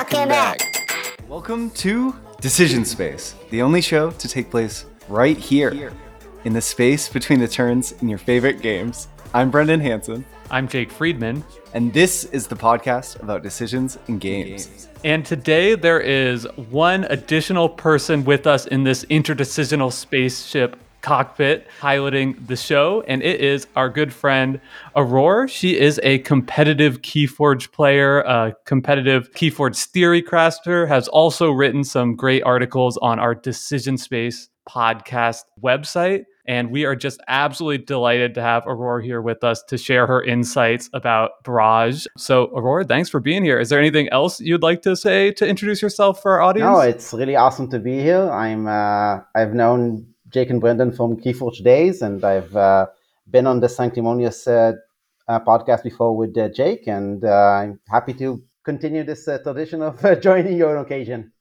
Welcome back. Welcome to Decision Space, the only show to take place right here in the space between the turns in your favorite games. I'm Brendan Hanson, I'm Jake Friedman. and this is the podcast about decisions and games. And today there is one additional person with us in this interdecisional spaceship cockpit piloting the show, and it is our good friend Aurora. She is a competitive Keyforge player, a competitive Keyforge theory crafter, has also written some great articles on our Decision Space podcast website. And we are just absolutely delighted to have Aurora here with us to share her insights about Barrage. So, Aurora, thanks for being here. Is there anything else you'd like to say to introduce yourself for our audience? No, it's really awesome to be here. I'm uh, I've known Jake and Brendan from Keyforge days, and I've uh, been on the Sanctumonius uh, uh, podcast before with uh, Jake, and uh, I'm happy to continue this tradition of joining you on occasion.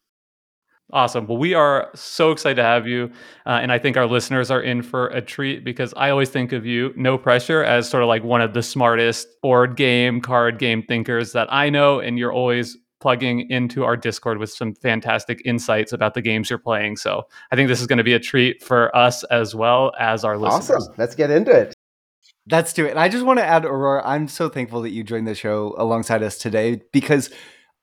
Awesome. Well, we are so excited to have you. Uh, and I think our listeners are in for a treat because I always think of you, no pressure, as sort of like one of the smartest board game, card game thinkers that I know. And you're always plugging into our Discord with some fantastic insights about the games you're playing. So I think this is going to be a treat for us as well as our listeners. Awesome. Let's get into it. Let's do it. And I just want to add, Aurora, I'm so thankful that you joined the show alongside us today because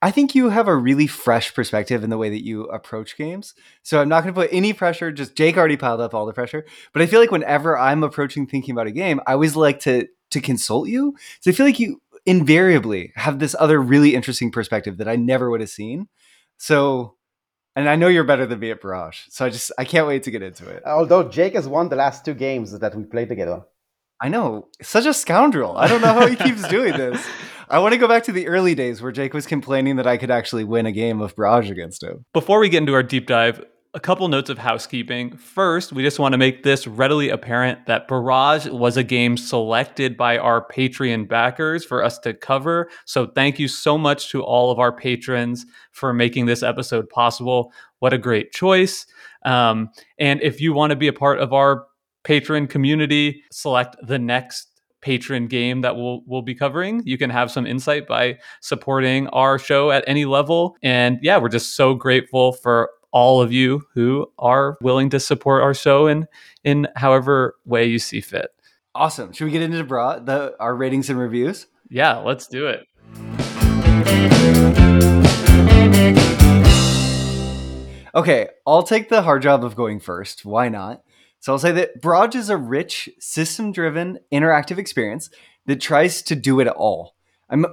I think you have a really fresh perspective in the way that you approach games. So I'm not going to put any pressure. Just Jake already piled up all the pressure. But I feel like whenever I'm approaching thinking about a game, I always like to to consult you. So I feel like you invariably have this other really interesting perspective that I never would have seen. So, and I know you're better than me at Barrage. So I just I can't wait to get into it. Although Jake has won the last two games that we played together. I know, such a scoundrel. I don't know how he keeps doing this. I want to go back to the early days where Jake was complaining that I could actually win a game of Barrage against him. Before we get into our deep dive, a couple notes of housekeeping. First, we just want to make this readily apparent that Barrage was a game selected by our Patreon backers for us to cover. So, thank you so much to all of our patrons for making this episode possible. What a great choice. Um, and if you want to be a part of our patron community, select the next patron game that we'll we'll be covering. You can have some insight by supporting our show at any level. And yeah, we're just so grateful for all of you who are willing to support our show in in however way you see fit. Awesome. Should we get into Bra- the our ratings and reviews? Yeah, let's do it. Okay, I'll take the hard job of going first. Why not? So I'll say that Barrage is a rich, system driven, interactive experience that tries to do it all. I'm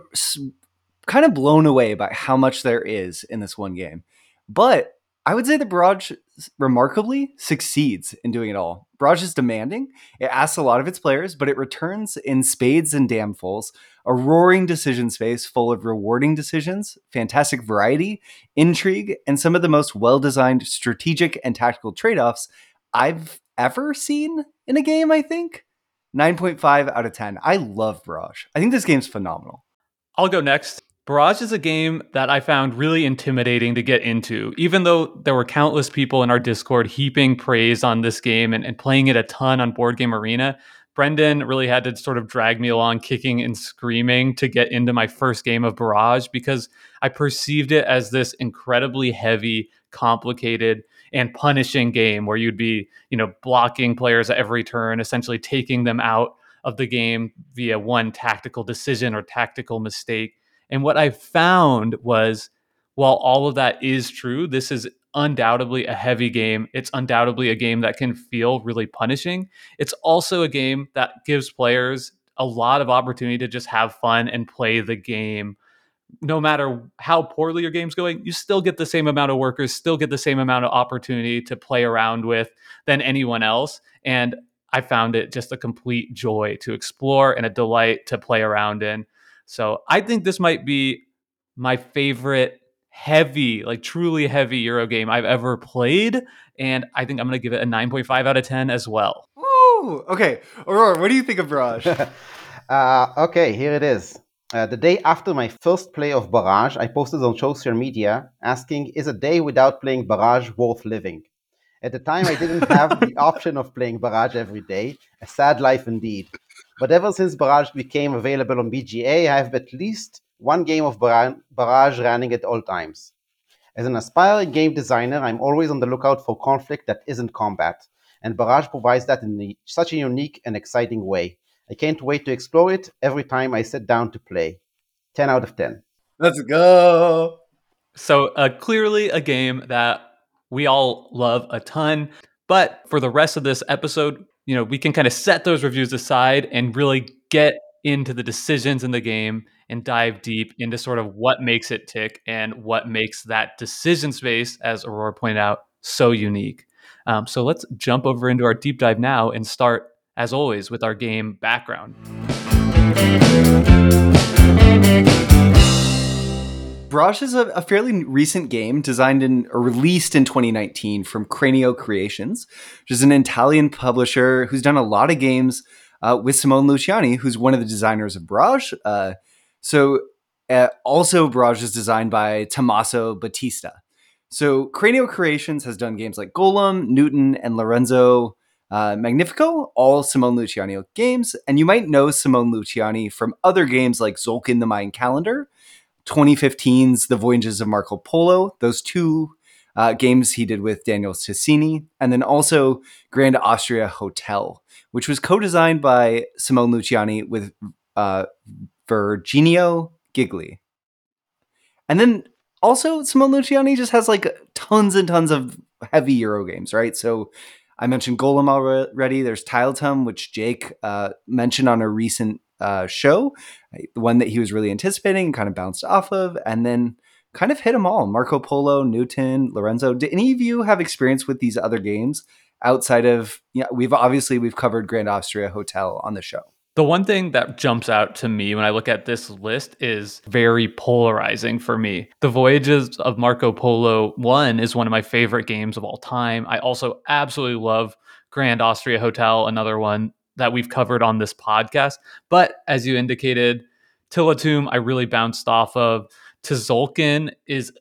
kind of blown away by how much there is in this one game. But I would say that Barrage remarkably succeeds in doing it all. Barrage is demanding, it asks a lot of its players, but it returns in spades and damfuls, a roaring decision space full of rewarding decisions, fantastic variety, intrigue, and some of the most well designed strategic and tactical trade offs I've ever seen in a game, I think. 9.5 out of 10. I love Barrage. I think this game's phenomenal. I'll go next. Barrage is a game that I found really intimidating to get into, even though there were countless people in our Discord heaping praise on this game and, and playing it a ton on Board Game Arena. Brendan really had to sort of drag me along, kicking and screaming to get into my first game of Barrage because I perceived it as this incredibly heavy, complicated, and punishing game where you'd be, you know, blocking players at every turn, essentially taking them out of the game via one tactical decision or tactical mistake. And what I found was while all of that is true, this is undoubtedly a heavy game. It's undoubtedly a game that can feel really punishing. It's also a game that gives players a lot of opportunity to just have fun and play the game. No matter how poorly your game's going, you still get the same amount of workers, still get the same amount of opportunity to play around with than anyone else. And I found it just a complete joy to explore and a delight to play around in. So I think this might be my favorite heavy, like truly heavy Euro game I've ever played. And I think I'm going to give it a 9.5 out of 10 as well. Woo! Okay, Aurora, what do you think of Barrage? uh, okay, here it is. Uh, the day after my first play of Barrage, I posted on social media asking, Is a day without playing Barrage worth living? At the time, I didn't have the option of playing Barrage every day. A sad life indeed. But ever since Barrage became available on BGA, I have at least one game of Barrage running at all times. As an aspiring game designer, I'm always on the lookout for conflict that isn't combat, and Barrage provides that in such a unique and exciting way. I can't wait to explore it every time I sit down to play. 10 out of 10. Let's go. So, uh, clearly a game that we all love a ton. But for the rest of this episode, you know, we can kind of set those reviews aside and really get into the decisions in the game and dive deep into sort of what makes it tick and what makes that decision space, as Aurora pointed out, so unique. Um, so let's jump over into our deep dive now and start, as always, with our game background. Barrage is a, a, fairly recent game designed and released in 2019 from Cranio Creations, which is an Italian publisher who's done a lot of games uh, with Simone Luciani, who's one of the designers of Barrage. Uh, so, uh, also, Barrage is designed by Tommaso Battista. So, Cranio Creations has done games like Golem, Newton, and Lorenzo uh, Magnifico, all Simone Luciani games. And you might know Simone Luciani from other games like Tzolk'in the Mayan Calendar 2015's The Voyages of Marco Polo, those two uh, games he did with Daniel Tascini, and then also Grand Austria Hotel, which was co designed by Simone Luciani with uh, Virginio Gigli. And then also, Simone Luciani just has like tons and tons of heavy Euro games, right? So I mentioned Golem already. There's Tiletum, which Jake uh, mentioned on a recent uh, show, the one that he was really anticipating kind of bounced off of, and then kind of hit them all. Marco Polo, Newton, Lorenzo. Did any of you have experience with these other games outside of? Yeah, we've obviously we've covered Grand Austria Hotel on the show. The one thing that jumps out to me when I look at this list is very polarizing for me. The Voyages of Marco Polo 1 is one of my favorite games of all time. I also absolutely love Grand Austria Hotel, another one that we've covered on this podcast. But as you indicated, Tiletum, I really bounced off of. Tzolk'in is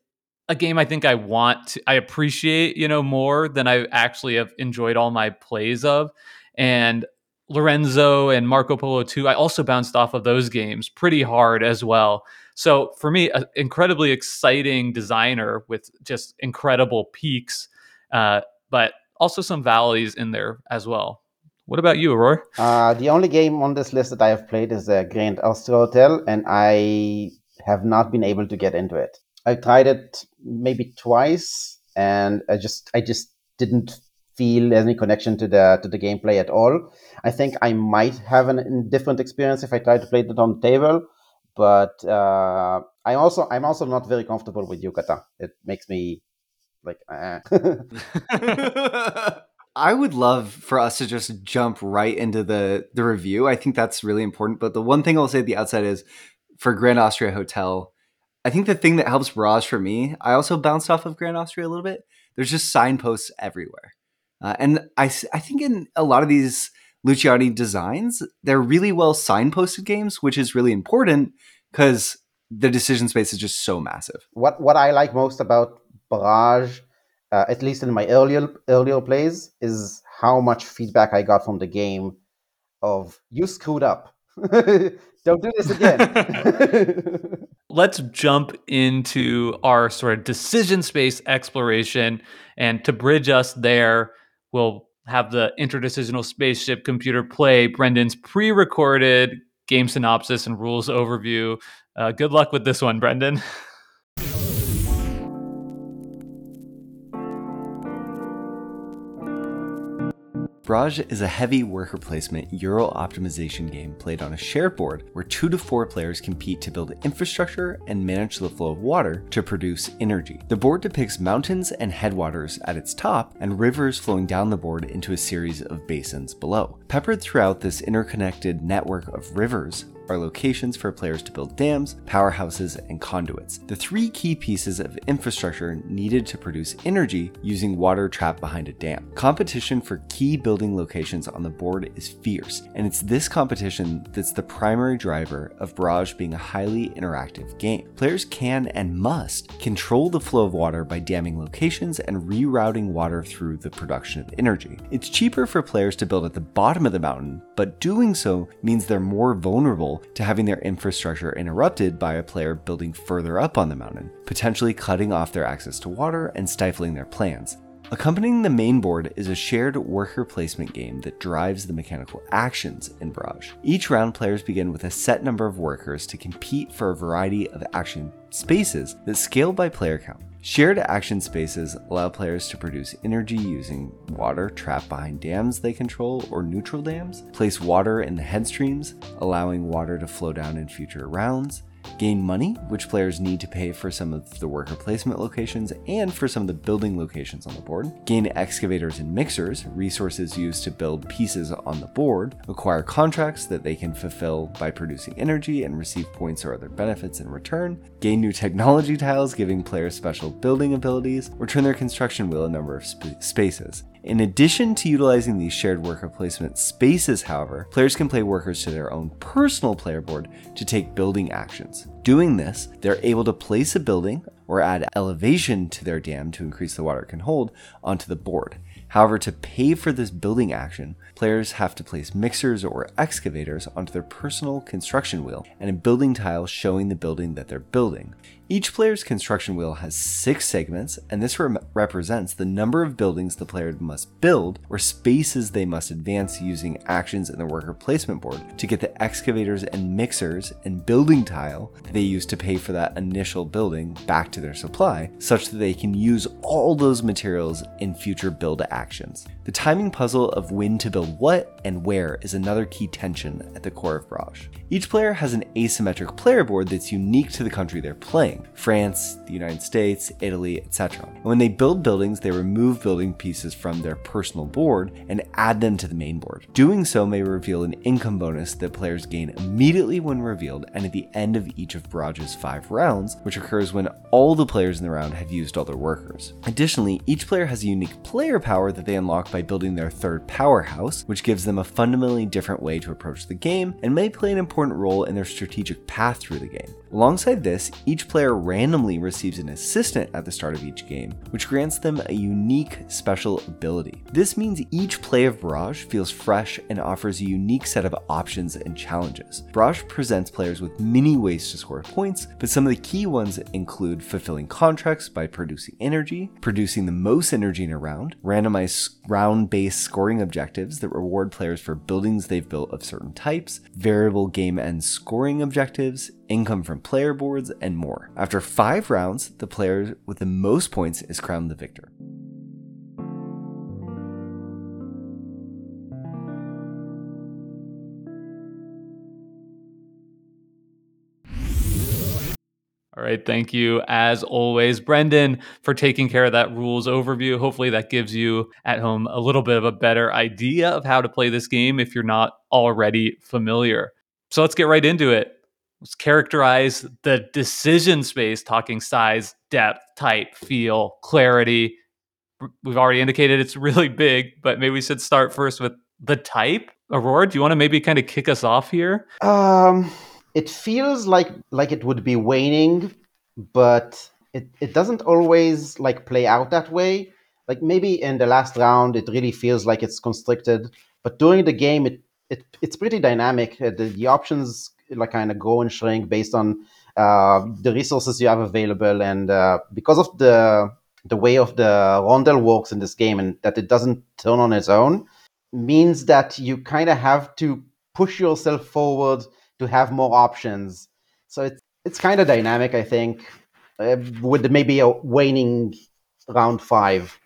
a game I think I want to, I appreciate, you know, more than I actually have enjoyed all my plays of. And Lorenzo and Marco Polo 2, I also bounced off of those games pretty hard as well. So for me, an incredibly exciting designer with just incredible peaks, uh, but also some valleys in there as well. What about you, Roy? Uh, the only game on this list that I have played is uh, Grand Austria Hotel, and I have not been able to get into it. I tried it maybe twice, and I just I just didn't feel any connection to the to the gameplay at all. I think I might have an, a different experience if I tried to play it on the table, but uh, I'm also I'm also not very comfortable with Yukata. It makes me like. Eh. I would love for us to just jump right into the the review. I think that's really important. But the one thing I'll say at the outset is for Grand Austria Hotel, I think the thing that helps Barrage for me, I also bounced off of Grand Austria a little bit. There's just signposts everywhere. Uh, and I, I think in a lot of these Luciani designs, they're really well signposted games, which is really important because the decision space is just so massive. What what I like most about Barrage uh, at least in my earlier earlier plays, is how much feedback I got from the game of you screwed up. Don't do this again. Let's jump into our sort of decision space exploration. And to bridge us there, we'll have the interdecisional spaceship computer play Brendan's pre recorded game synopsis and rules overview. Uh, good luck with this one, Brendan. Barrage is a heavy worker placement Euro optimization game played on a shared board where two to four players compete to build infrastructure and manage the flow of water to produce energy. The board depicts mountains and headwaters at its top and rivers flowing down the board into a series of basins below. Peppered throughout this interconnected network of rivers are locations for players to build dams, powerhouses, and conduits, the three key pieces of infrastructure needed to produce energy using water trapped behind a dam. Competition for key building locations on the board is fierce, and it's this competition that's the primary driver of Barrage being a highly interactive game. Players can and must control the flow of water by damming locations and rerouting water through the production of energy. It's cheaper for players to build at the bottom of the mountain, but doing so means they're more vulnerable vulnerable to having their infrastructure interrupted by a player building further up on the mountain, potentially cutting off their access to water and stifling their plans. Accompanying the main board is a shared worker placement game that drives the mechanical actions in Barrage. Each round, players begin with a set number of workers to compete for a variety of action spaces that scale by player count. Shared action spaces allow players to produce energy using water trapped behind dams they control or neutral dams, place water in the headstreams, allowing water to flow down in future rounds, gain money, which players need to pay for some of the worker placement locations and for some of the building locations on the board, gain excavators and mixers, resources used to build pieces on the board, acquire contracts that they can fulfill by producing energy and receive points or other benefits in return, gain new technology tiles giving players special building abilities, or turn their construction wheel a number of sp- spaces. In addition to utilizing these shared worker placement spaces, however, players can play workers to their own personal player board to take building actions. Doing this, they're able to place a building or add elevation to their dam to increase the water it can hold onto the board. However, to pay for this building action, players have to place mixers or excavators onto their personal construction wheel and a building tile showing the building that they're building. Each player's construction wheel has six segments, and this re- represents the number of buildings the player must build or spaces they must advance using actions in the worker placement board to get the excavators and mixers and building tile they use to pay for that initial building back to their supply, such that they can use all those materials in future build actions. The timing puzzle of when to build what and where is another key tension at the core of Barrage. Each player has an asymmetric player board that's unique to the country they're playing France, the United States, Italy, etc. When they build buildings, they remove building pieces from their personal board and add them to the main board. Doing so may reveal an income bonus that players gain immediately when revealed and at the end of each of Barrage's five rounds, which occurs when all the players in the round have used all their workers. Additionally, each player has a unique player power that they unlock by building their third powerhouse, which gives them a fundamentally different way to approach the game and may play an important role in their strategic path through the game. Alongside this, each player randomly receives an assistant at the start of each game, which grants them a unique special ability. This means each play of Barrage feels fresh and offers a unique set of options and challenges. Barrage presents players with many ways to score points, but some of the key ones include fulfilling contracts by producing energy, producing the most energy in a round, randomized round based scoring objectives that reward players for buildings they've built of certain types, variable game end scoring objectives, income from player boards, and more. After five rounds, the player with the most points is crowned the victor. All right. Thank you, as always, Brendan, for taking care of that rules overview. Hopefully, that gives you at home a little bit of a better idea of how to play this game if you're not already familiar. So let's get right into it. Characterize the decision space, talking size, depth, type, feel, clarity. We've already indicated it's really big, but maybe we should start first with the type. Aurora, do you want to maybe kind of kick us off here? Um, it feels like like it would be waning, but it, it doesn't always like play out that way. Like maybe in the last round, it really feels like it's constricted, but during the game, it, it it's pretty dynamic. Uh, the, the options like kind of grow and shrink based on uh, the resources you have available, and uh, because of the the way of the rondel works in this game, and that it doesn't turn on its own, means that you kind of have to push yourself forward to have more options. So it's it's kind of dynamic, I think, uh, with maybe a waning round five.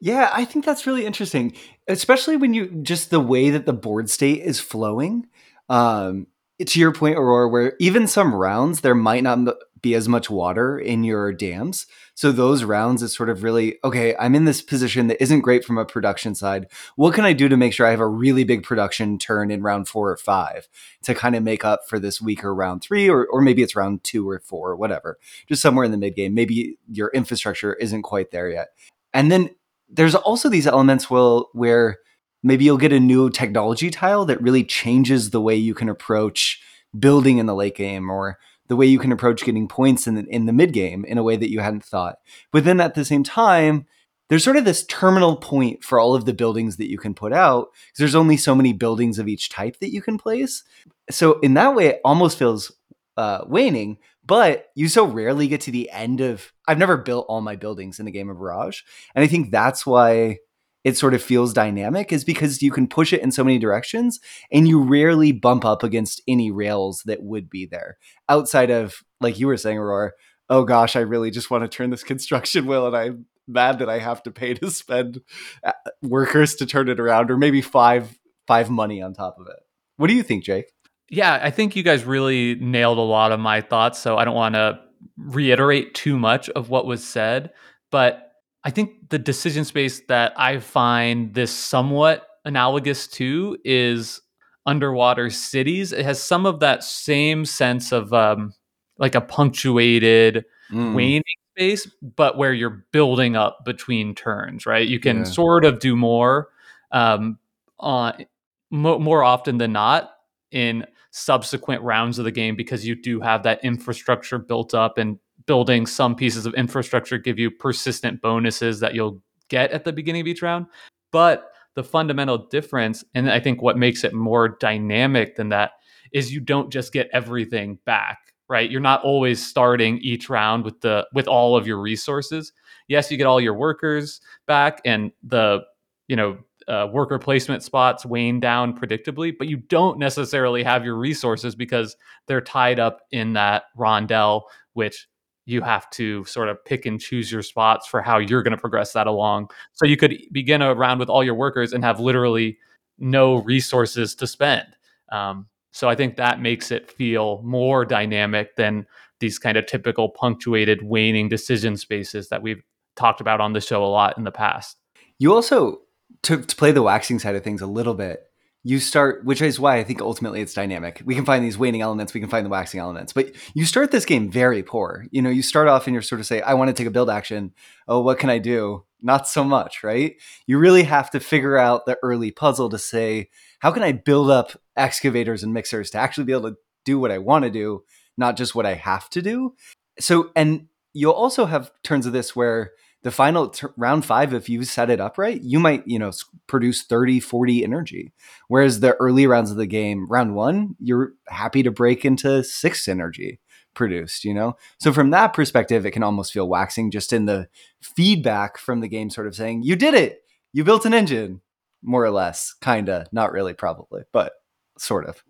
Yeah, I think that's really interesting, especially when you just the way that the board state is flowing. Um, to your point, Aurora, where even some rounds there might not be as much water in your dams. So those rounds is sort of really okay. I'm in this position that isn't great from a production side. What can I do to make sure I have a really big production turn in round four or five to kind of make up for this weaker round three, or or maybe it's round two or four or whatever, just somewhere in the mid game. Maybe your infrastructure isn't quite there yet, and then there's also these elements will where maybe you'll get a new technology tile that really changes the way you can approach building in the late game or the way you can approach getting points in the, in the mid game in a way that you hadn't thought. But then at the same time, there's sort of this terminal point for all of the buildings that you can put out because there's only so many buildings of each type that you can place. So in that way, it almost feels uh, waning. But you so rarely get to the end of. I've never built all my buildings in a game of Barrage, and I think that's why it sort of feels dynamic is because you can push it in so many directions and you rarely bump up against any rails that would be there outside of like you were saying aurora oh gosh i really just want to turn this construction wheel and i'm mad that i have to pay to spend uh, workers to turn it around or maybe five five money on top of it. What do you think jake? Yeah i think you guys really nailed a lot of my thoughts so i don't want to reiterate too much of what was said but I think the decision space that I find this somewhat analogous to is underwater cities. It has some of that same sense of um, like a punctuated mm. waning space, but where you're building up between turns, right? You can yeah. sort of do more um, on mo- more often than not in subsequent rounds of the game because you do have that infrastructure built up and building some pieces of infrastructure give you persistent bonuses that you'll get at the beginning of each round. But the fundamental difference, and I think what makes it more dynamic than that, is you don't just get everything back right you're not always starting each round with the with all of your resources yes you get all your workers back and the you know uh, worker placement spots wane down predictably but you don't necessarily have your resources because they're tied up in that rondel which you have to sort of pick and choose your spots for how you're going to progress that along. So you could begin a round with all your workers and have literally no resources to spend. Um, so I think that makes it feel more dynamic than these kind of typical punctuated waning decision spaces that we've talked about on the show a lot in the past. You also to, to play the waxing side of things a little bit you start, which is why I think ultimately it's dynamic. We can find these waning elements, we can find the waxing elements, but you start this game very poor. You know, you start off and you're sort of say, I want to take a build action. Oh, what can I do? Not so much, right? You really have to figure out the early puzzle to say, how can I build up excavators and mixers to actually be able to do what I want to do, not just what I have to do? So, and you'll also have turns of this where the final t- round five if you set it up right you might you know produce 30 40 energy. Whereas the early rounds of the game round one you're happy to break into six energy produced you know? So from that perspective it can almost feel waxing just in the feedback from the game sort of saying you did it! You built an engine! more or less kinda not really probably but sort of.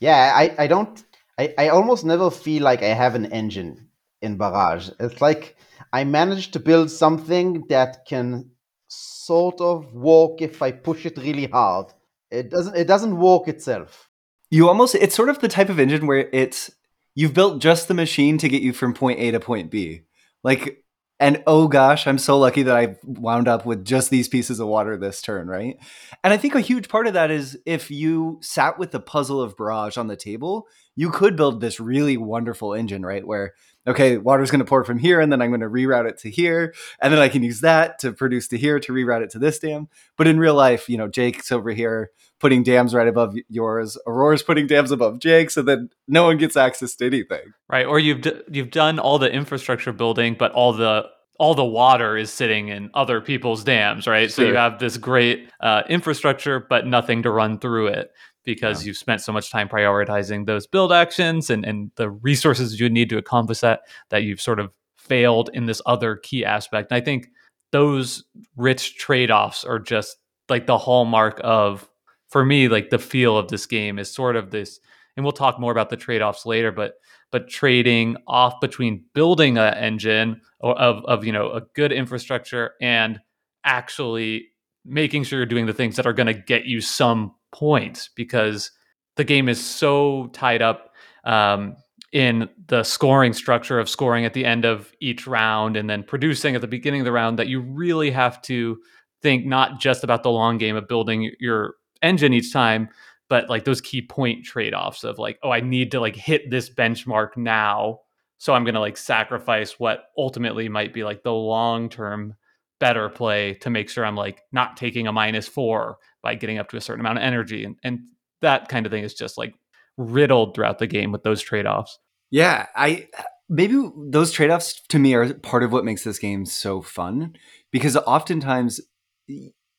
Yeah i i don't i, I almost never feel like i have an engine in barrage it's like I managed to build something that can sort of walk if I push it really hard. It doesn't it doesn't walk itself. You almost it's sort of the type of engine where it's you've built just the machine to get you from point A to point B. Like and oh gosh, I'm so lucky that I wound up with just these pieces of water this turn, right? And I think a huge part of that is if you sat with the puzzle of barrage on the table, you could build this really wonderful engine, right? Where okay, water's going to pour from here, and then I'm going to reroute it to here, and then I can use that to produce to here to reroute it to this dam. But in real life, you know, Jake's over here putting dams right above yours, Aurora's putting dams above Jake, so then no one gets access to anything. Right, or you've d- you've done all the infrastructure building, but all the all the water is sitting in other people's dams, right? Sure. So you have this great uh, infrastructure, but nothing to run through it because yeah. you've spent so much time prioritizing those build actions and, and the resources you need to accomplish that that you've sort of failed in this other key aspect. And I think those rich trade-offs are just like the hallmark of for me like the feel of this game is sort of this and we'll talk more about the trade-offs later but but trading off between building an engine of of you know a good infrastructure and actually making sure you're doing the things that are going to get you some points because the game is so tied up um, in the scoring structure of scoring at the end of each round and then producing at the beginning of the round that you really have to think not just about the long game of building your engine each time but like those key point trade-offs of like oh i need to like hit this benchmark now so i'm going to like sacrifice what ultimately might be like the long term better play to make sure i'm like not taking a minus 4 by getting up to a certain amount of energy and, and that kind of thing is just like riddled throughout the game with those trade-offs yeah i maybe those trade-offs to me are part of what makes this game so fun because oftentimes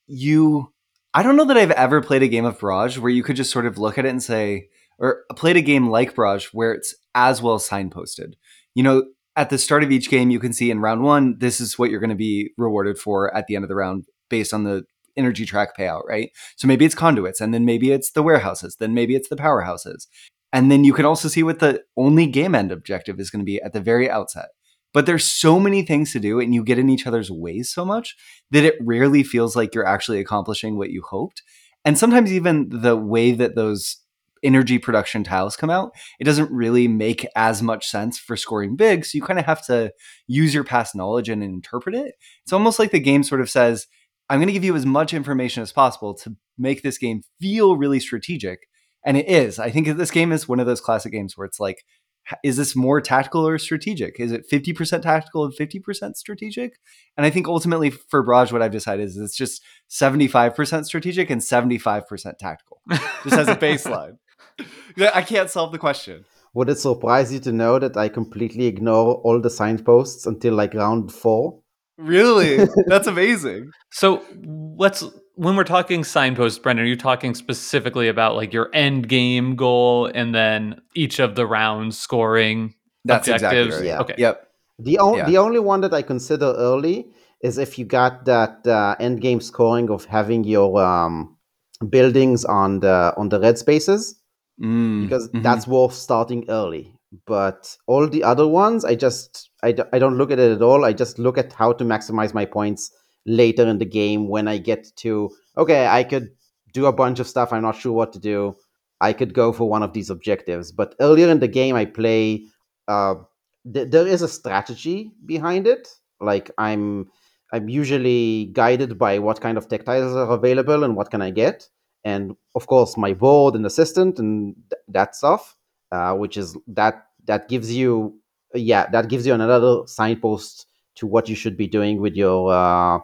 you I don't know that I've ever played a game of Barrage where you could just sort of look at it and say or played a game like Barrage where it's as well signposted. You know, at the start of each game you can see in round 1 this is what you're going to be rewarded for at the end of the round based on the energy track payout, right? So maybe it's conduits and then maybe it's the warehouses, then maybe it's the powerhouses. And then you can also see what the only game end objective is going to be at the very outset. But there's so many things to do and you get in each other's ways so much that it rarely feels like you're actually accomplishing what you hoped. And sometimes even the way that those energy production tiles come out, it doesn't really make as much sense for scoring big. So you kind of have to use your past knowledge and interpret it. It's almost like the game sort of says, I'm going to give you as much information as possible to make this game feel really strategic and it is. I think this game is one of those classic games where it's like, is this more tactical or strategic? Is it 50% tactical and 50% strategic? And I think ultimately for Barrage, what I've decided is it's just 75% strategic and 75% tactical, just as a baseline. I can't solve the question. Would it surprise you to know that I completely ignore all the signposts until like round four? Really? That's amazing. So let's when we're talking signposts, Brendan, are you talking specifically about like your end game goal and then each of the rounds scoring That's objectives? exactly right. Yeah. Okay. Yep. The, on- Yeah. the only one that I consider early is if you got that uh, end game scoring of having your um, buildings on the on the red spaces Mm, because mhm. that's worth starting early. But all the other ones, I just I, d- I don't look at it at all. I just look at how to maximize my points later in the game when I get to okay, I could do a bunch of stuff. I'm not sure what to do. I could go for one of these objectives. But earlier in the game, I play. Uh, th- there is a strategy behind it. Like I'm I'm usually guided by what kind of tech tiles are available and what can I get and of course my board and assistant and th- that stuff uh, which is that that gives you yeah that gives you another signpost to what you should be doing with your uh,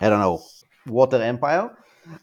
i don't know water empire.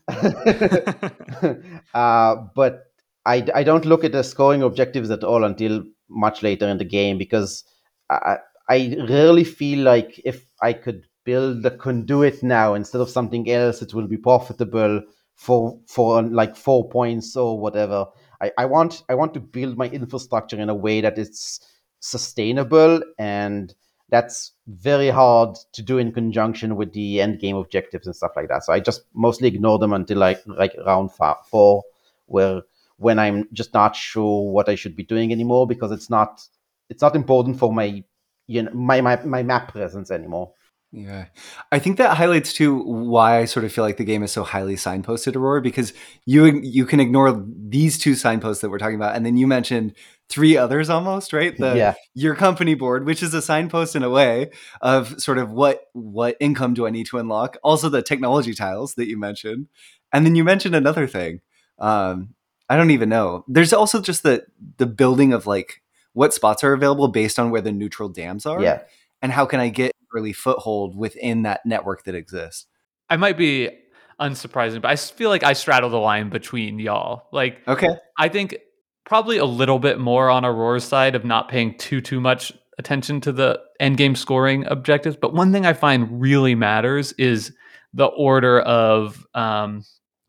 Uh, but I, I don't look at the scoring objectives at all until much later in the game because I, I rarely feel like if I could build a conduit now instead of something else, it will be profitable for for like four points or whatever. I, I want I want to build my infrastructure in a way that it's sustainable and that's very hard to do in conjunction with the end game objectives and stuff like that. So I just mostly ignore them until like like round four, where when I'm just not sure what I should be doing anymore because it's not it's not important for my you know my my, my map presence anymore. Yeah. I think that highlights too why I sort of feel like the game is so highly signposted, Aurora, because you you can ignore these two signposts that we're talking about, and then you mentioned three others almost, right? The yeah, your company board, which is a signpost in a way of sort of what what income do I need to unlock? Also the technology tiles that you mentioned. And then you mentioned another thing. Um, I don't even know. There's also just the the building of like what spots are available based on where the neutral dams are yeah. and how can I get early foothold within that network that exists? I might be unsurprising, but I feel like I straddle the line between y'all. Like Okay. I think probably a little bit more on Aurora's side of not paying too too much attention to the end game scoring objectives. But one thing I find really matters is the order of um,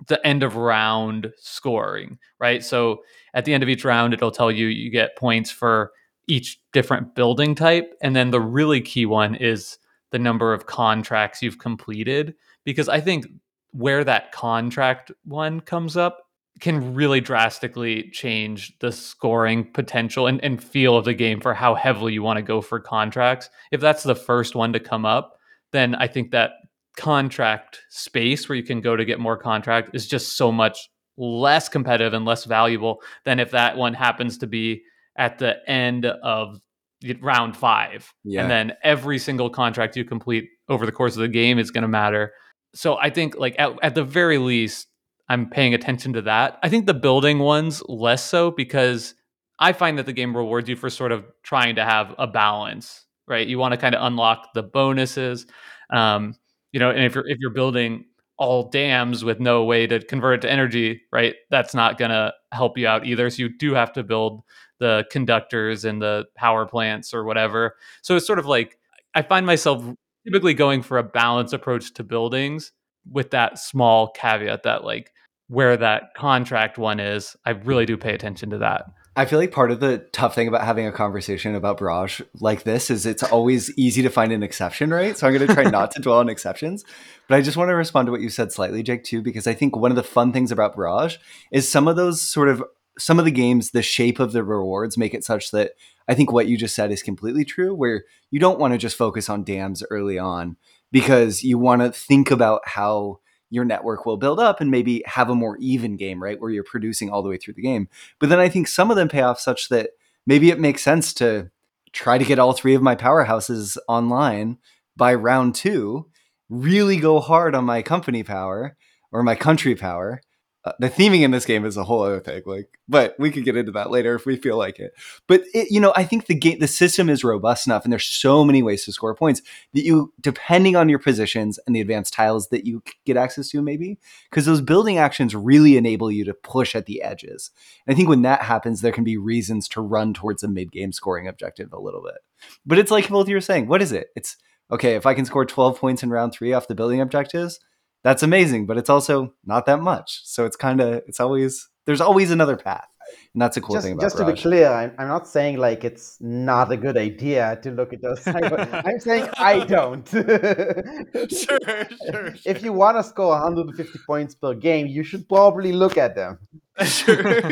the end of round scoring, right? So at the end of each round, it'll tell you you get points for each different building type, and then the really key one is the number of contracts you've completed, because I think where that contract one comes up can really drastically change the scoring potential and, and feel of the game for how heavily you want to go for contracts. If that's the first one to come up, then I think that contract space where you can go to get more contract is just so much less competitive and less valuable than if that one happens to be at the end of the- round five. Yeah. And then every single contract you complete over the course of the game is going to matter. So I think like at, at the very least, I'm paying attention to that. I think the building ones less so because I find that the game rewards you for sort of trying to have a balance, right? You want to kind of unlock the bonuses, um, you know. And if you're if you're building all dams with no way to convert it to energy, right? That's not going to help you out either. So you do have to build the conductors and the power plants or whatever. So it's sort of like I find myself typically going for a balanced approach to buildings with that small caveat that like where that contract one is, I really do pay attention to that. I feel like part of the tough thing about having a conversation about Barrage like this is it's always easy to find an exception, right? So I'm going to try not to dwell on exceptions. But I just want to respond to what you said slightly, Jake, too, because I think one of the fun things about Barrage is some of those sort of some of the games, the shape of the rewards make it such that I think what you just said is completely true, where you don't want to just focus on dams early on because you want to think about how your network will build up and maybe have a more even game, right? Where you're producing all the way through the game. But then I think some of them pay off such that maybe it makes sense to try to get all three of my powerhouses online by round two, really go hard on my company power or my country power, uh, the theming in this game is a whole other thing like but we could get into that later if we feel like it. But it, you know i think the game the system is robust enough and there's so many ways to score points that you depending on your positions and the advanced tiles that you get access to maybe because those building actions really enable you to push at the edges. And i think when that happens there can be reasons to run towards a mid-game scoring objective a little bit. But it's like both you were saying what is it? It's okay if i can score 12 points in round three off the building objectives that's amazing, but it's also not that much. So it's kind of it's always there's always another path. And that's a cool just, thing about Just to be clear, I'm, I'm not saying like it's not a good idea to look at those. I'm saying I don't. sure, sure, sure. If you want to score 150 points per game, you should probably look at them. Sure.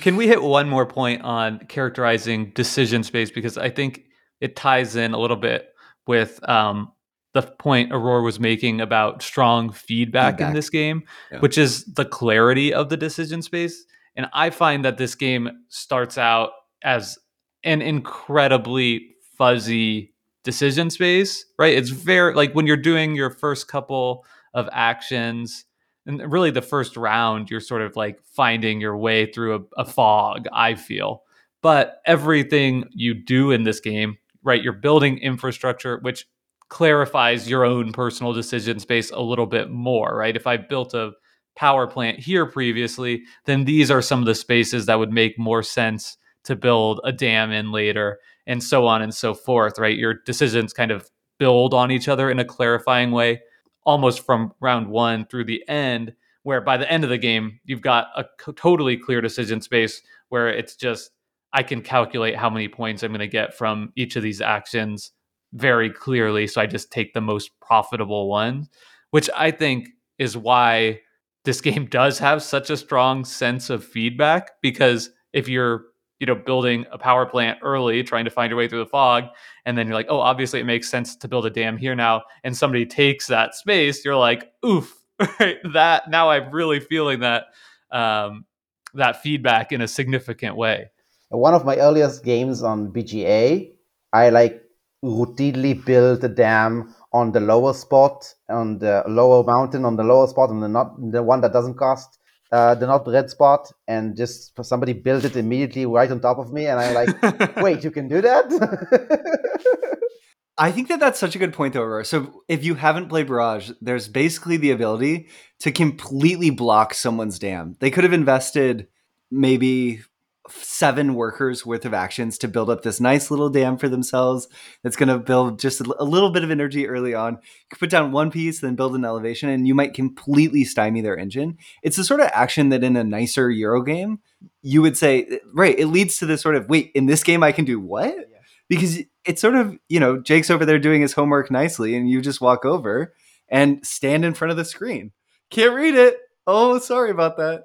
Can we hit one more point on characterizing decision space because I think it ties in a little bit with um, the point Aurora was making about strong feedback, feedback. in this game, yeah. which is the clarity of the decision space. And I find that this game starts out as an incredibly fuzzy decision space, right? It's very like when you're doing your first couple of actions and really the first round, you're sort of like finding your way through a, a fog, I feel. But everything you do in this game, right? You're building infrastructure, which clarifies your own personal decision space a little bit more, right? If I built a power plant here previously, then these are some of the spaces that would make more sense to build a dam in later, and so on and so forth, right? Your decisions kind of build on each other in a clarifying way, almost from round one through the end, where by the end of the game, you've got a totally clear decision space where it's just, I can calculate how many points I'm going to get from each of these actions very clearly. So I just take the most profitable one, which I think is why this game does have such a strong sense of feedback. Because if you're you know building a power plant early trying to find your way through the fog and then you're like oh obviously it makes sense to build a dam here now and somebody takes that space you're like oof right that now i'm really feeling that um, that feedback in a significant way one of my earliest games on bga i like routinely build a dam on the lower spot, on the lower mountain, on the lower spot, on the not the one that doesn't cost uh, the not red spot, and just for somebody build it immediately right on top of me, and I'm like, wait, you can do that? I think that that's such a good point, though, Aurora. So if you haven't played Barrage, there's basically the ability to completely block someone's dam. They could have invested maybe seven workers worth of actions to build up this nice little dam for themselves that's going to build just a, little bit of energy early on. You can put down one piece then build an elevation and you might completely stymie their engine. It's the sort of action that in a nicer euro game you would say right it leads to this sort of wait in this game i can do what? Yeah. because it's sort of you know jake's over there doing his homework nicely and you just walk over and stand in front of the screen. Can't read it. Oh sorry about that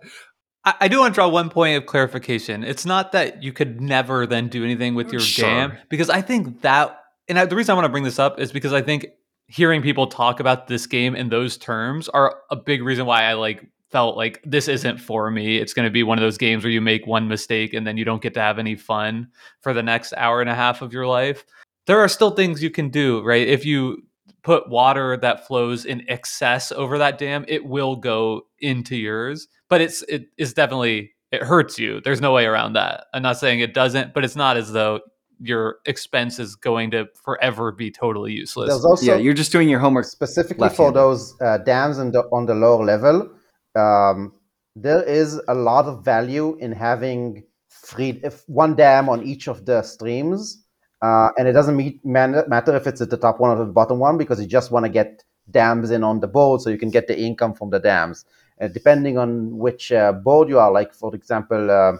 I, do want to draw one point of clarification. It's not that you could never then do anything with your sure. dam, because I think that, and I, the reason I want to bring this up is because I think hearing people talk about this game in those terms are a big reason why I like felt like this isn't for me. It's going to be one of those games where you make one mistake and then you don't get to have any fun for the next hour and a half of your life. There are still things you can do, right? If you put water that flows in excess over that dam, it will go into yours but it's it is definitely it hurts you. There's no way around that. I'm not saying it doesn't, but it's not as though your expense is going to forever be totally useless. There's also yeah, you're just doing your homework specifically for those uh, dams on the, on the lower level. Um, there is a lot of value in having three, if one dam on each of the streams, uh, and it doesn't meet, man, matter if it's at the top one or the bottom one because you just want to get dams in on the board so you can get the income from the dams. And depending on which uh, board you are, like for example, uh,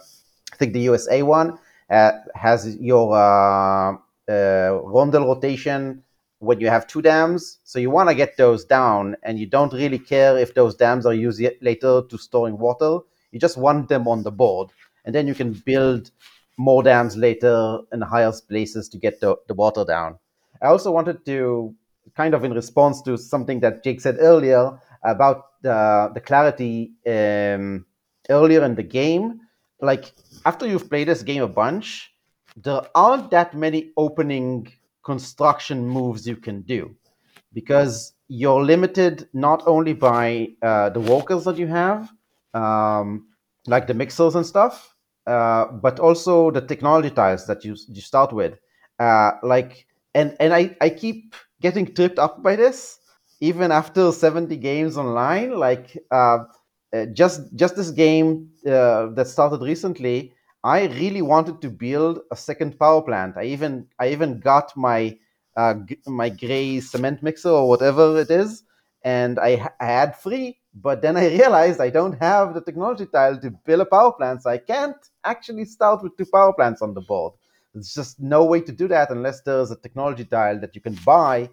I think the USA one uh, has your uh, uh, rondel rotation when you have two dams. So you want to get those down, and you don't really care if those dams are used later to storing water. You just want them on the board, and then you can build more dams later in higher places to get the, the water down. I also wanted to kind of in response to something that Jake said earlier about the, the clarity um, earlier in the game. Like after you've played this game a bunch, there aren't that many opening construction moves you can do because you're limited not only by uh, the workers that you have, um, like the mixers and stuff, uh, but also the technology tiles that you you start with. Uh, like and and I, I keep getting tripped up by this even after 70 games online like uh, uh, just just this game uh, that started recently i really wanted to build a second power plant. I even i even got my uh, g- my gray cement mixer or whatever it is and I, I had three but then i realized i don't have the technology tile to build a power plant so i can't actually start with two power plants on the board. There's just no way to do that unless there's a technology tile that you can buy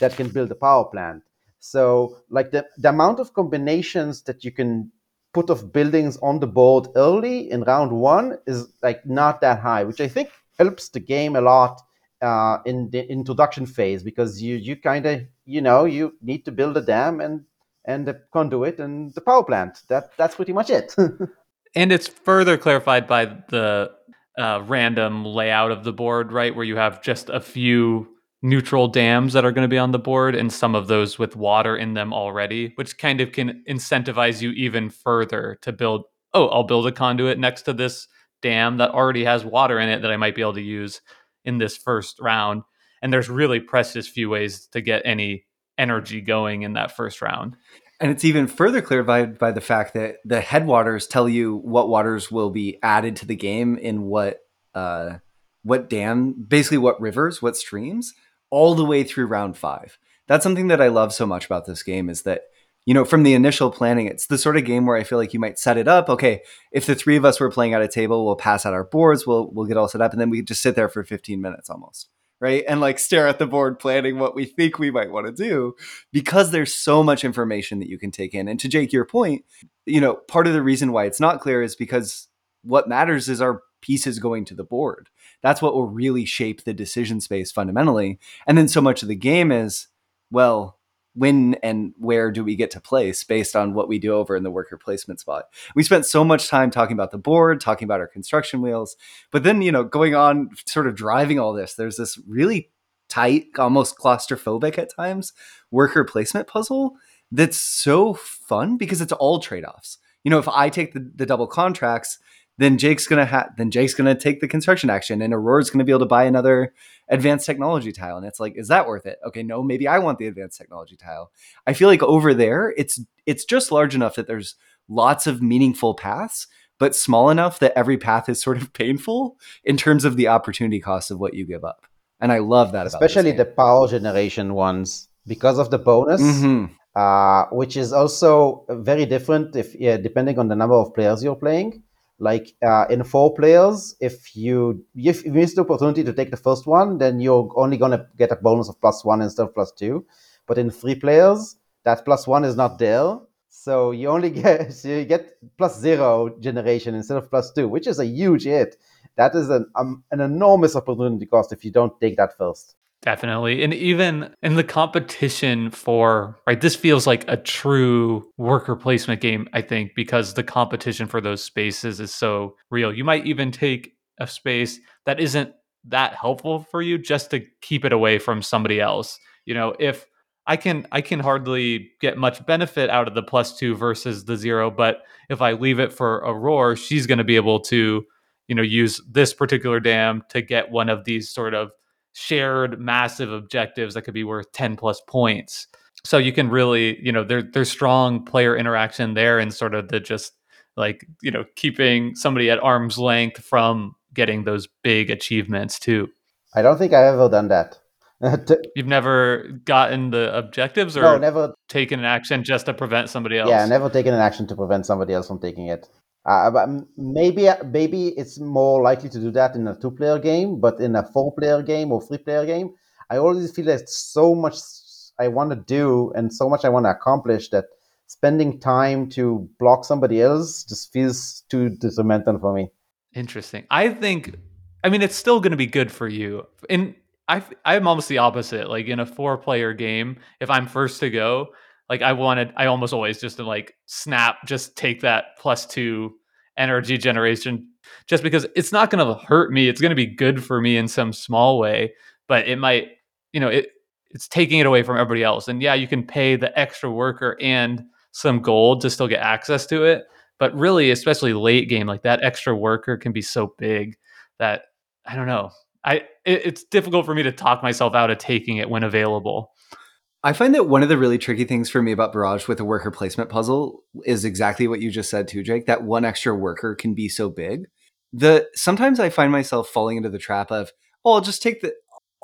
that can build a power plant. So, like the, the amount of combinations that you can put of buildings on the board early in round one is like not that high, which I think helps the game a lot uh, in the introduction phase because you you kind of you know you need to build a dam and and the conduit and the power plant. That that's pretty much it. and it's further clarified by the uh, random layout of the board, right? Where you have just a few neutral dams that are going to be on the board and some of those with water in them already, which kind of can incentivize you even further to build. Oh, I'll build a conduit next to this dam that already has water in it that I might be able to use in this first round. And there's really precious few ways to get any energy going in that first round. And it's even further clarified by the fact that the headwaters tell you what waters will be added to the game in what uh, what dam, basically what rivers, what streams, all the way through round five. That's something that I love so much about this game is that you know from the initial planning, it's the sort of game where I feel like you might set it up. Okay, if the three of us were playing at a table, we'll pass out our boards, we'll we'll get all set up, and then we just sit there for 15 minutes almost right? And like stare at the board planning what we think we might want to do because there's so much information that you can take in. And to Jake, your point, you know, part of the reason why it's not clear is because what matters is our pieces going to the board. That's what will really shape the decision space fundamentally. And then so much of the game is, well, when and where do we get to place based on what we do over in the worker placement spot. We spent so much time talking about the board, talking about our construction wheels, but then, you know, going on sort of driving all this, there's this really tight, almost claustrophobic at times worker placement puzzle that's so fun because it's all trade-offs. You know, if I take the, the double contracts, then Jake's gonna have then Jake's gonna take the construction action and Aurora's gonna be able to buy another advanced technology tile. And it's like, is that worth it? Okay, no, maybe I want the advanced technology tile. I feel like over there, it's it's just large enough that there's lots of meaningful paths, but small enough that every path is sort of painful in terms of the opportunity cost of what you give up. And I love that especially the power generation ones because of the bonus. Mm-hmm. Uh, which is also very different if yeah, depending on the number of players you're playing like uh, in four players if you if you miss the opportunity to take the first one then you're only going to get a bonus of plus one instead of plus two. But in three players that plus one is not there. So you only get so you get plus zero generation instead of plus two which is a huge hit. That is an um, an enormous opportunity cost if you don't take that first Definitely. And even in the competition for, right, this feels like a true worker placement game, I think, because the competition for those spaces is so real. You might even take a space that isn't that helpful for you just to keep it away from somebody else. You know, if I can I can hardly get much benefit out of the plus 2 versus the 0, but if I leave it for Aurora, she's going to be able to, you know, use this particular dam to get one of these sort of shared massive objectives that could be worth 10 plus points. So you can really, you know, there, there's strong player interaction there and sort of the just like you know keeping somebody at arm's length from getting those big achievements too. I don't think I've ever done that. You've never gotten the objectives or no, never taken an action just to prevent somebody else. Yeah, never taken an action to prevent somebody else from taking it. Uh, but maybe maybe it's more likely to do that in a two-player game, but in a four-player game or three-player game, I always feel there's so much I want to do and so much I want to accomplish that spending time to block somebody else just feels too detrimental for me. Interesting. I think, I mean, it's still going to be good for you. And I, I'm almost the opposite. Like in a four player game, if I'm first to go, like I wanted, I almost always just to like snap, just take that plus two energy generation, just because it's not going to hurt me. It's going to be good for me in some small way, but it might, you know, it it's taking it away from everybody else. And yeah, you can pay the extra worker and some gold to still get access to it. But really, especially late game, like that extra worker can be so big that I don't know. I it, it's difficult for me to talk myself out of taking it when available. I find that one of the really tricky things for me about Barrage with a worker placement puzzle is exactly what you just said too, Jake. That one extra worker can be so big. The sometimes I find myself falling into the trap of, oh, I'll just take the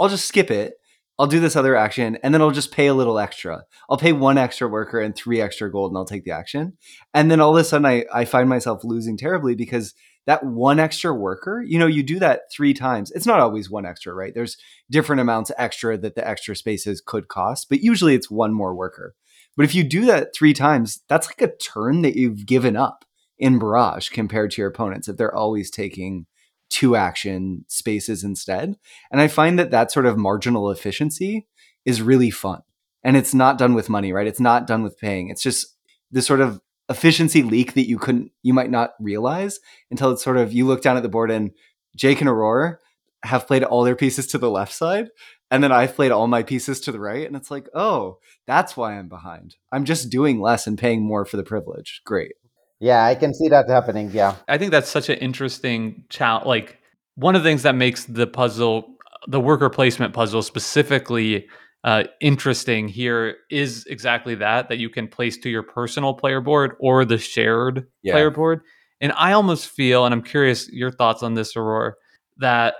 I'll just skip it I'll do this other action and then I'll just pay a little extra. I'll pay one extra worker and three extra gold and I'll take the action. And then all of a sudden I, I find myself losing terribly because that one extra worker, you know, you do that three times. It's not always one extra, right? There's different amounts extra that the extra spaces could cost, but usually it's one more worker. But if you do that three times, that's like a turn that you've given up in Barrage compared to your opponents if they're always taking two action spaces instead. And I find that that sort of marginal efficiency is really fun. And it's not done with money, right? It's not done with paying. It's just this sort of efficiency leak that you couldn't, you might not realize until it's sort of, you look down at the board and Jake and Aurora have played all their pieces to the left side. And then I've played all my pieces to the right. And it's like, oh, that's why I'm behind. I'm just doing less and paying more for the privilege. Great. Yeah, I can see that happening. Yeah. I think that's such an interesting challenge. Like one of the things that makes the puzzle, the worker placement puzzle specifically uh, interesting here is exactly that, that you can place to your personal player board or the shared yeah. player board. And I almost feel, and I'm curious your thoughts on this, Aurora, that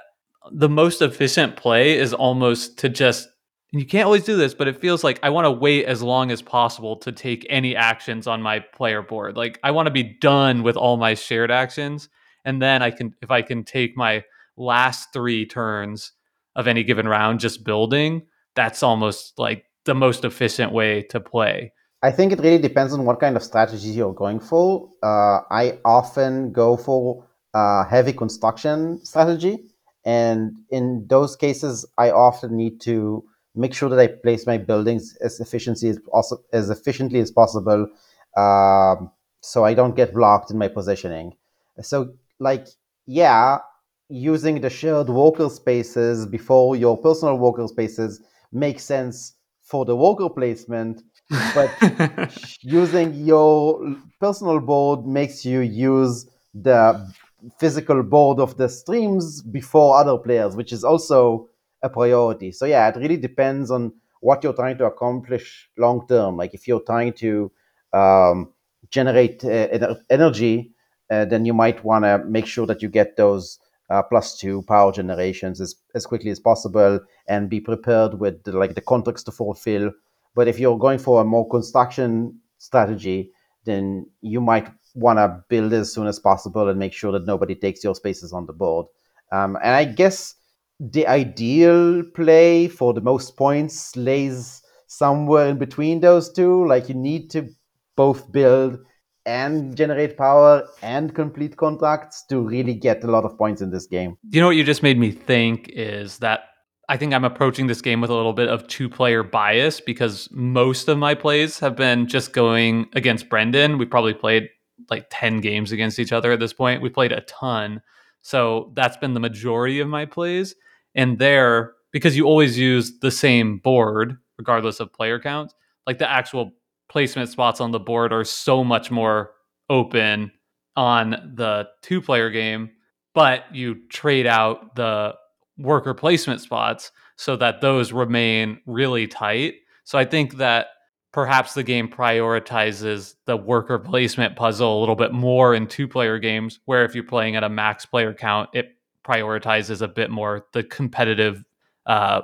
the most efficient play is almost to just and you can't always do this, but it feels like I want to wait as long as possible to take any actions on my player board. Like I want to be done with all my shared actions. And then I can, if I can take my last three turns of any given round just building, that's almost like the most efficient way to play. I think it really depends on what kind of strategy you're going for. Uh, I often go for a heavy construction strategy. And in those cases, I often need to make sure that I place my buildings as efficiently as also as efficiently as possible, um, so I don't get blocked in my positioning. So, like, yeah, using the shared worker spaces before your personal worker spaces makes sense for the worker placement, but using your personal board makes you use the physical board of the streams before other players, which is also a priority. So yeah, it really depends on what you're trying to accomplish long term. Like if you're trying to um, generate uh, energy, uh, then you might want to make sure that you get those plus two power generations as, as quickly as possible and be prepared with the, like the contracts to fulfill. But if you're going for a more construction strategy, then you might want to build as soon as possible and make sure that nobody takes your spaces on the board. Um, and I guess the ideal play for the most points lays somewhere in between those two. Like you need to both build and generate power and complete contracts to really get a lot of points in this game. You know what you just made me think is that I think I'm approaching this game with a little bit of two player bias because most of my plays have been just going against Brendan. We probably played like 10 games against each other at this point. We played a ton. So that's been the majority of my plays. And there, because you always use the same board, regardless of player count, like the actual placement spots on the board are so much more open on the two player game, but you trade out the worker placement spots so that those remain really tight. So I think that perhaps the game prioritizes the worker placement puzzle a little bit more in two player games, where if you're playing at a max player count, it prioritizes a bit more the competitive uh,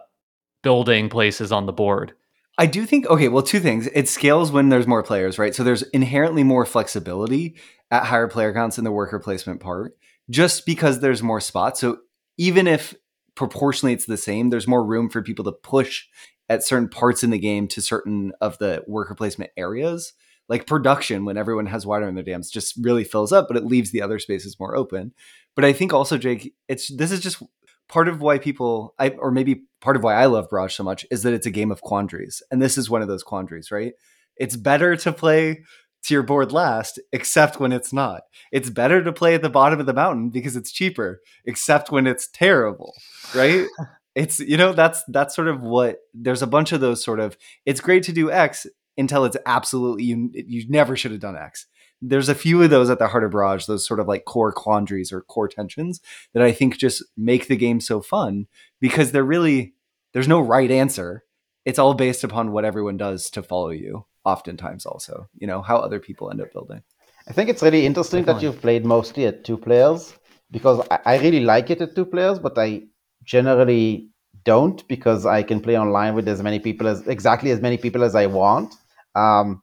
building places on the board. I do think okay, well two things. It scales when there's more players, right? So there's inherently more flexibility at higher player counts in the worker placement part just because there's more spots. So even if proportionally it's the same, there's more room for people to push at certain parts in the game to certain of the worker placement areas. Like production, when everyone has water in their dams, just really fills up, but it leaves the other spaces more open. But I think also, Jake, it's this is just part of why people, I, or maybe part of why I love Barrage so much, is that it's a game of quandaries, and this is one of those quandaries, right? It's better to play to your board last, except when it's not. It's better to play at the bottom of the mountain because it's cheaper, except when it's terrible, right? it's you know that's that's sort of what there's a bunch of those sort of it's great to do X until it's absolutely you you never should have done X. There's a few of those at the heart of Barrage, those sort of like core quandaries or core tensions that I think just make the game so fun because they're really there's no right answer. It's all based upon what everyone does to follow you oftentimes also you know how other people end up building i think it's really interesting Definitely. that you've played mostly at two players because I, I really like it at two players but i generally don't because i can play online with as many people as exactly as many people as i want um,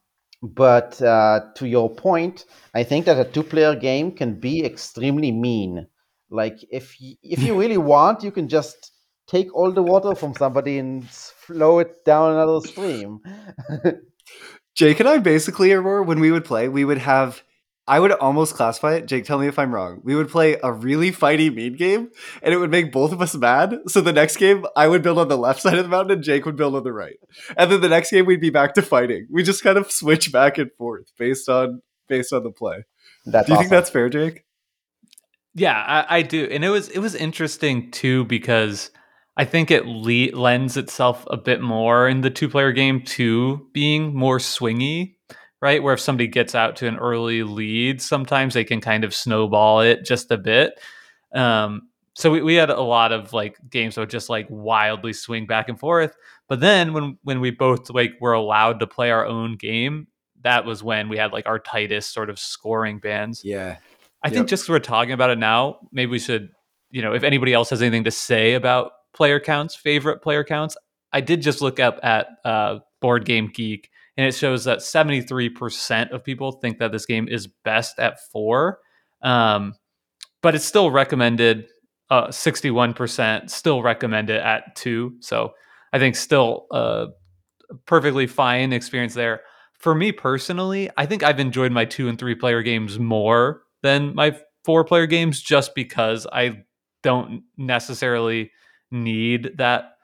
but uh, to your point i think that a two player game can be extremely mean like if y- if you really want you can just take all the water from somebody and flow it down another stream Jake and I basically, Aurora, when we would play, we would have. I would almost classify it. Jake, tell me if I'm wrong. We would play a really fighty mean game, and it would make both of us mad. So the next game, I would build on the left side of the mountain, and Jake would build on the right. And then the next game, we'd be back to fighting. We just kind of switch back and forth based on based on the play. That's do you awesome. think that's fair, Jake? Yeah, I, I do, and it was it was interesting too because I think it le- lends itself a bit more in the two player game to being more swingy, right? Where if somebody gets out to an early lead, sometimes they can kind of snowball it just a bit. Um, so we, we had a lot of like games that would just like wildly swing back and forth. But then when when we both like were allowed to play our own game, that was when we had like our tightest sort of scoring bands. Yeah. I yep. think just we're talking about it now, maybe we should, you know, if anybody else has anything to say about player counts, favorite player counts. I did just look up at uh, Board Game Geek, and it shows that 73% of people think that this game is best at four. Um, but it's still recommended, uh, 61% still recommend it at two. So I think still a perfectly fine experience there. For me personally, I think I've enjoyed my two and three player games more than my four player games just because I don't necessarily need that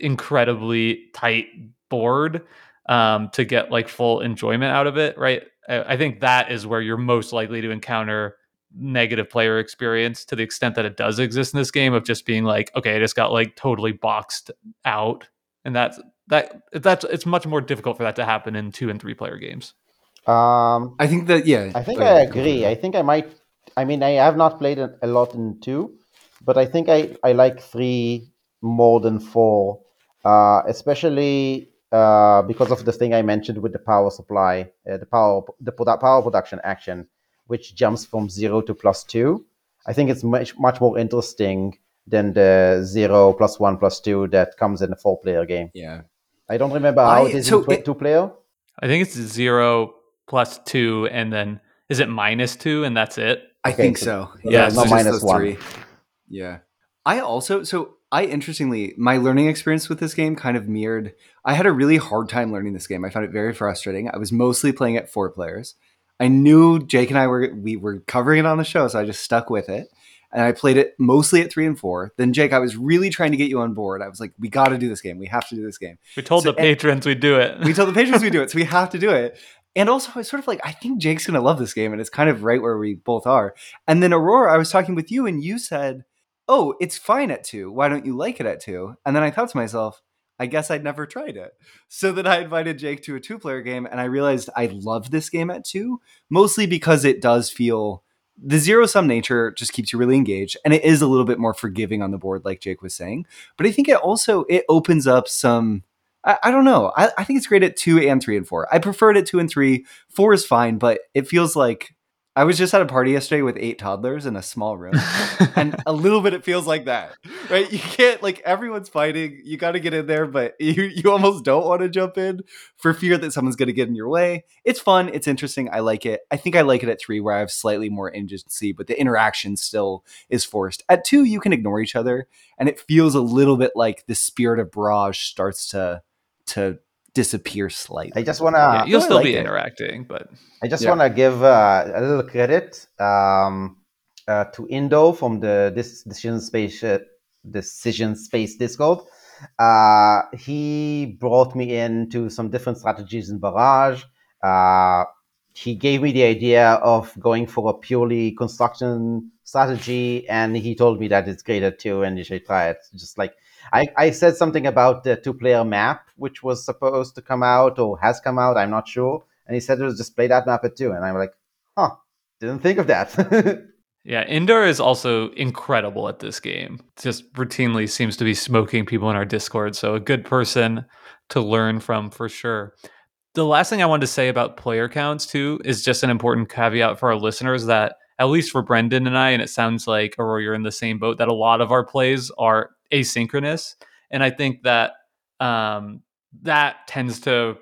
incredibly tight board um, to get like full enjoyment out of it, right? I, I think that is where you're most likely to encounter negative player experience to the extent that it does exist in this game of just being like, okay, I just got like totally boxed out, and that's that that's it's much more difficult for that to happen in two and three player games. Um, I think that yeah, I think I agree. I think I might. I mean, I have not played a lot in two, but I think I, I like three more than four, uh, especially uh, because of the thing I mentioned with the power supply, uh, the power the power production action, which jumps from zero to plus two. I think it's much much more interesting than the zero plus one plus two that comes in a four player game. Yeah, I don't remember how I, it is so in it, two player. I think it's zero plus two, and then is it minus two, and that's it. I okay, think so. so yeah, not minus one. Three. Yeah. I also so I interestingly my learning experience with this game kind of mirrored I had a really hard time learning this game. I found it very frustrating. I was mostly playing it four players. I knew Jake and I were we were covering it on the show, so I just stuck with it. And I played it mostly at three and four. Then Jake, I was really trying to get you on board. I was like, "We got to do this game. We have to do this game." We told so, the patrons we'd do it. we told the patrons we'd do it, so we have to do it. And also, I was sort of like, I think Jake's gonna love this game, and it's kind of right where we both are. And then Aurora, I was talking with you, and you said, oh, it's fine at two. Why don't you like it at two? And then I thought to myself, I guess I'd never tried it. So then I invited Jake to a two player game and I realized I love this game at two, mostly because it does feel the zero sum nature just keeps you really engaged and it is a little bit more forgiving on the board like Jake was saying. But I think it also it opens up some I, I don't know. I, I think it's great at two and three and four. I prefer it at two and three. Four is fine, but it feels like I was just at a party yesterday with eight toddlers in a small room, and a little bit it feels like that, right? You can't like everyone's fighting. You got to get in there, but you you almost don't want to jump in for fear that someone's going to get in your way. It's fun. It's interesting. I like it. I think I like it at three, where I have slightly more agency, but the interaction still is forced. At two, you can ignore each other, and it feels a little bit like the spirit of Barrage starts to to disappear slightly. I just want to. Yeah, you'll I still like be it. interacting, but I just Yeah. want to give uh, a little credit um, uh, to Indo from the this decision space uh, decision space Discord. Uh, he brought me into some different strategies in Barrage. Uh, he gave me the idea of going for a purely construction strategy, and he told me that it's great too, and you should try it. Just like I, I said something about the two-player map, which was supposed to come out or has come out. I'm not sure. And he said it was just play that map at two, and I'm like, huh, didn't think of that. yeah, Indar is also incredible at this game. Just routinely seems to be smoking people in our Discord, so a good person to learn from for sure. The last thing I wanted to say about player counts too is just an important caveat for our listeners that at least for Brendan and I, and it sounds like or you're in the same boat, that a lot of our plays are asynchronous. And I think that um, that tends to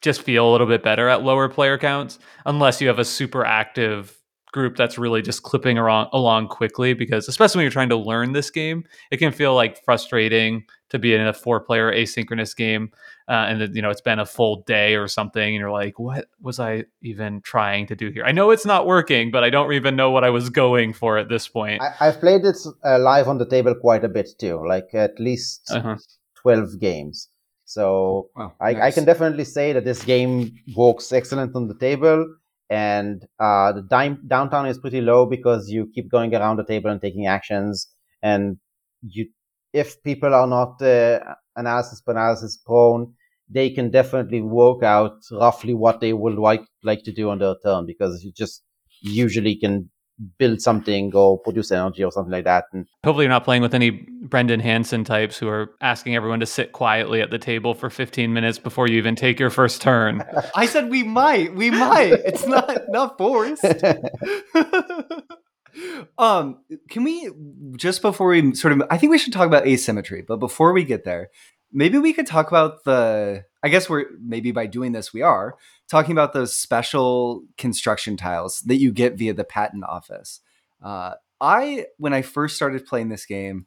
just feel a little bit better at lower player counts, unless you have a super active group that's really just clipping along quickly. Because especially when you're trying to learn this game, it can feel like frustrating to be in a four player asynchronous game. Uh, and then, you know, it's been a full day or something, and you're like, what was I even trying to do here? I know it's not working, but I don't even know what I was going for at this point. I, I've played it uh, live on the table quite a bit too, like at least Uh-huh. 12 games. So Wow, I, I can definitely say that this game works excellent on the table, and uh, the dime, downtown is pretty low because you keep going around the table and taking actions, and you if people are not uh, analysis paralysis prone, they can definitely work out roughly what they would like like to do on their turn because you just usually can build something or produce energy or something like that, and Hopefully, you're not playing with any Brendan Hansen types who are asking everyone to sit quietly at the table for 15 minutes before you even take your first turn. I said we might. We might. It's not not forced. um, can we just before we sort of? I think we should talk about asymmetry, but before we get there, maybe we could talk about the. I guess we're maybe by doing this we are talking about those special construction tiles that you get via the patent office. Uh, I when I first started playing this game.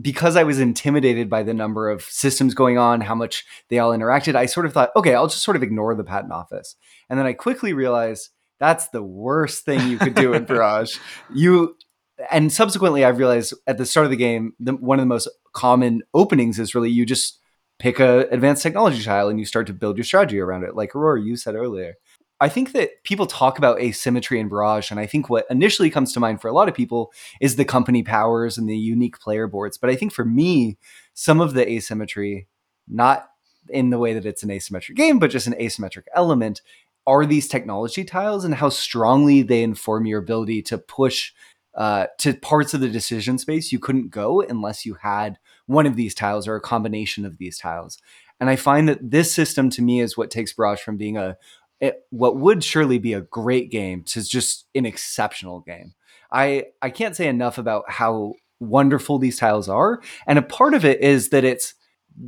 Because I was intimidated by the number of systems going on, how much they all interacted, I sort of thought, okay, I'll just sort of ignore the patent office. And then I quickly realized that's the worst thing you could do in Barrage. You and subsequently I realized at the start of the game, the, one of the most common openings is really you just pick a advanced technology tile and you start to build your strategy around it, like Aurora you said earlier. I think that people talk about asymmetry and Barrage, and I think what initially comes to mind for a lot of people is the company powers and the unique player boards. But I think for me, some of the asymmetry, not in the way that it's an asymmetric game, but just an asymmetric element, are these technology tiles and how strongly they inform your ability to push uh, to parts of the decision space you couldn't go unless you had one of these tiles or a combination of these tiles. And I find that this system to me is what takes Barrage from being a it, what would surely be a great game to just an exceptional game. I I can't say enough about how wonderful these tiles are, and a part of it is that it's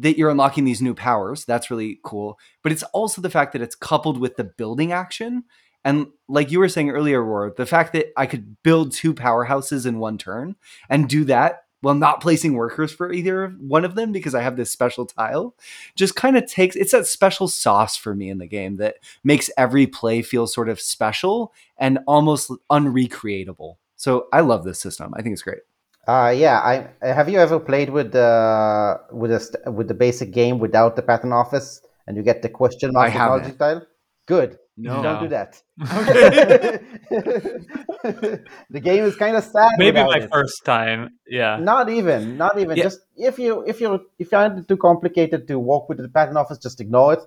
that you're unlocking these new powers. That's really cool, but it's also the fact that it's coupled with the building action. And like you were saying earlier, Roar, the fact that I could build two powerhouses in one turn and do that while not placing workers for either one of them because I have this special tile just kind of takes it's that special sauce for me in the game that makes every play feel sort of special and almost unrecreatable. So I love this system. I think it's great. Uh, yeah, I have you ever played with the with a st- with the basic game without the patent office, and you get the question mark I technology haven't. tile? Good. No. Don't do that. Okay. the game is kind of sad. Maybe my it. first time. Yeah. Not even, not even. Yeah. Just if you if you if you find it too complicated to walk with the patent office, just ignore it.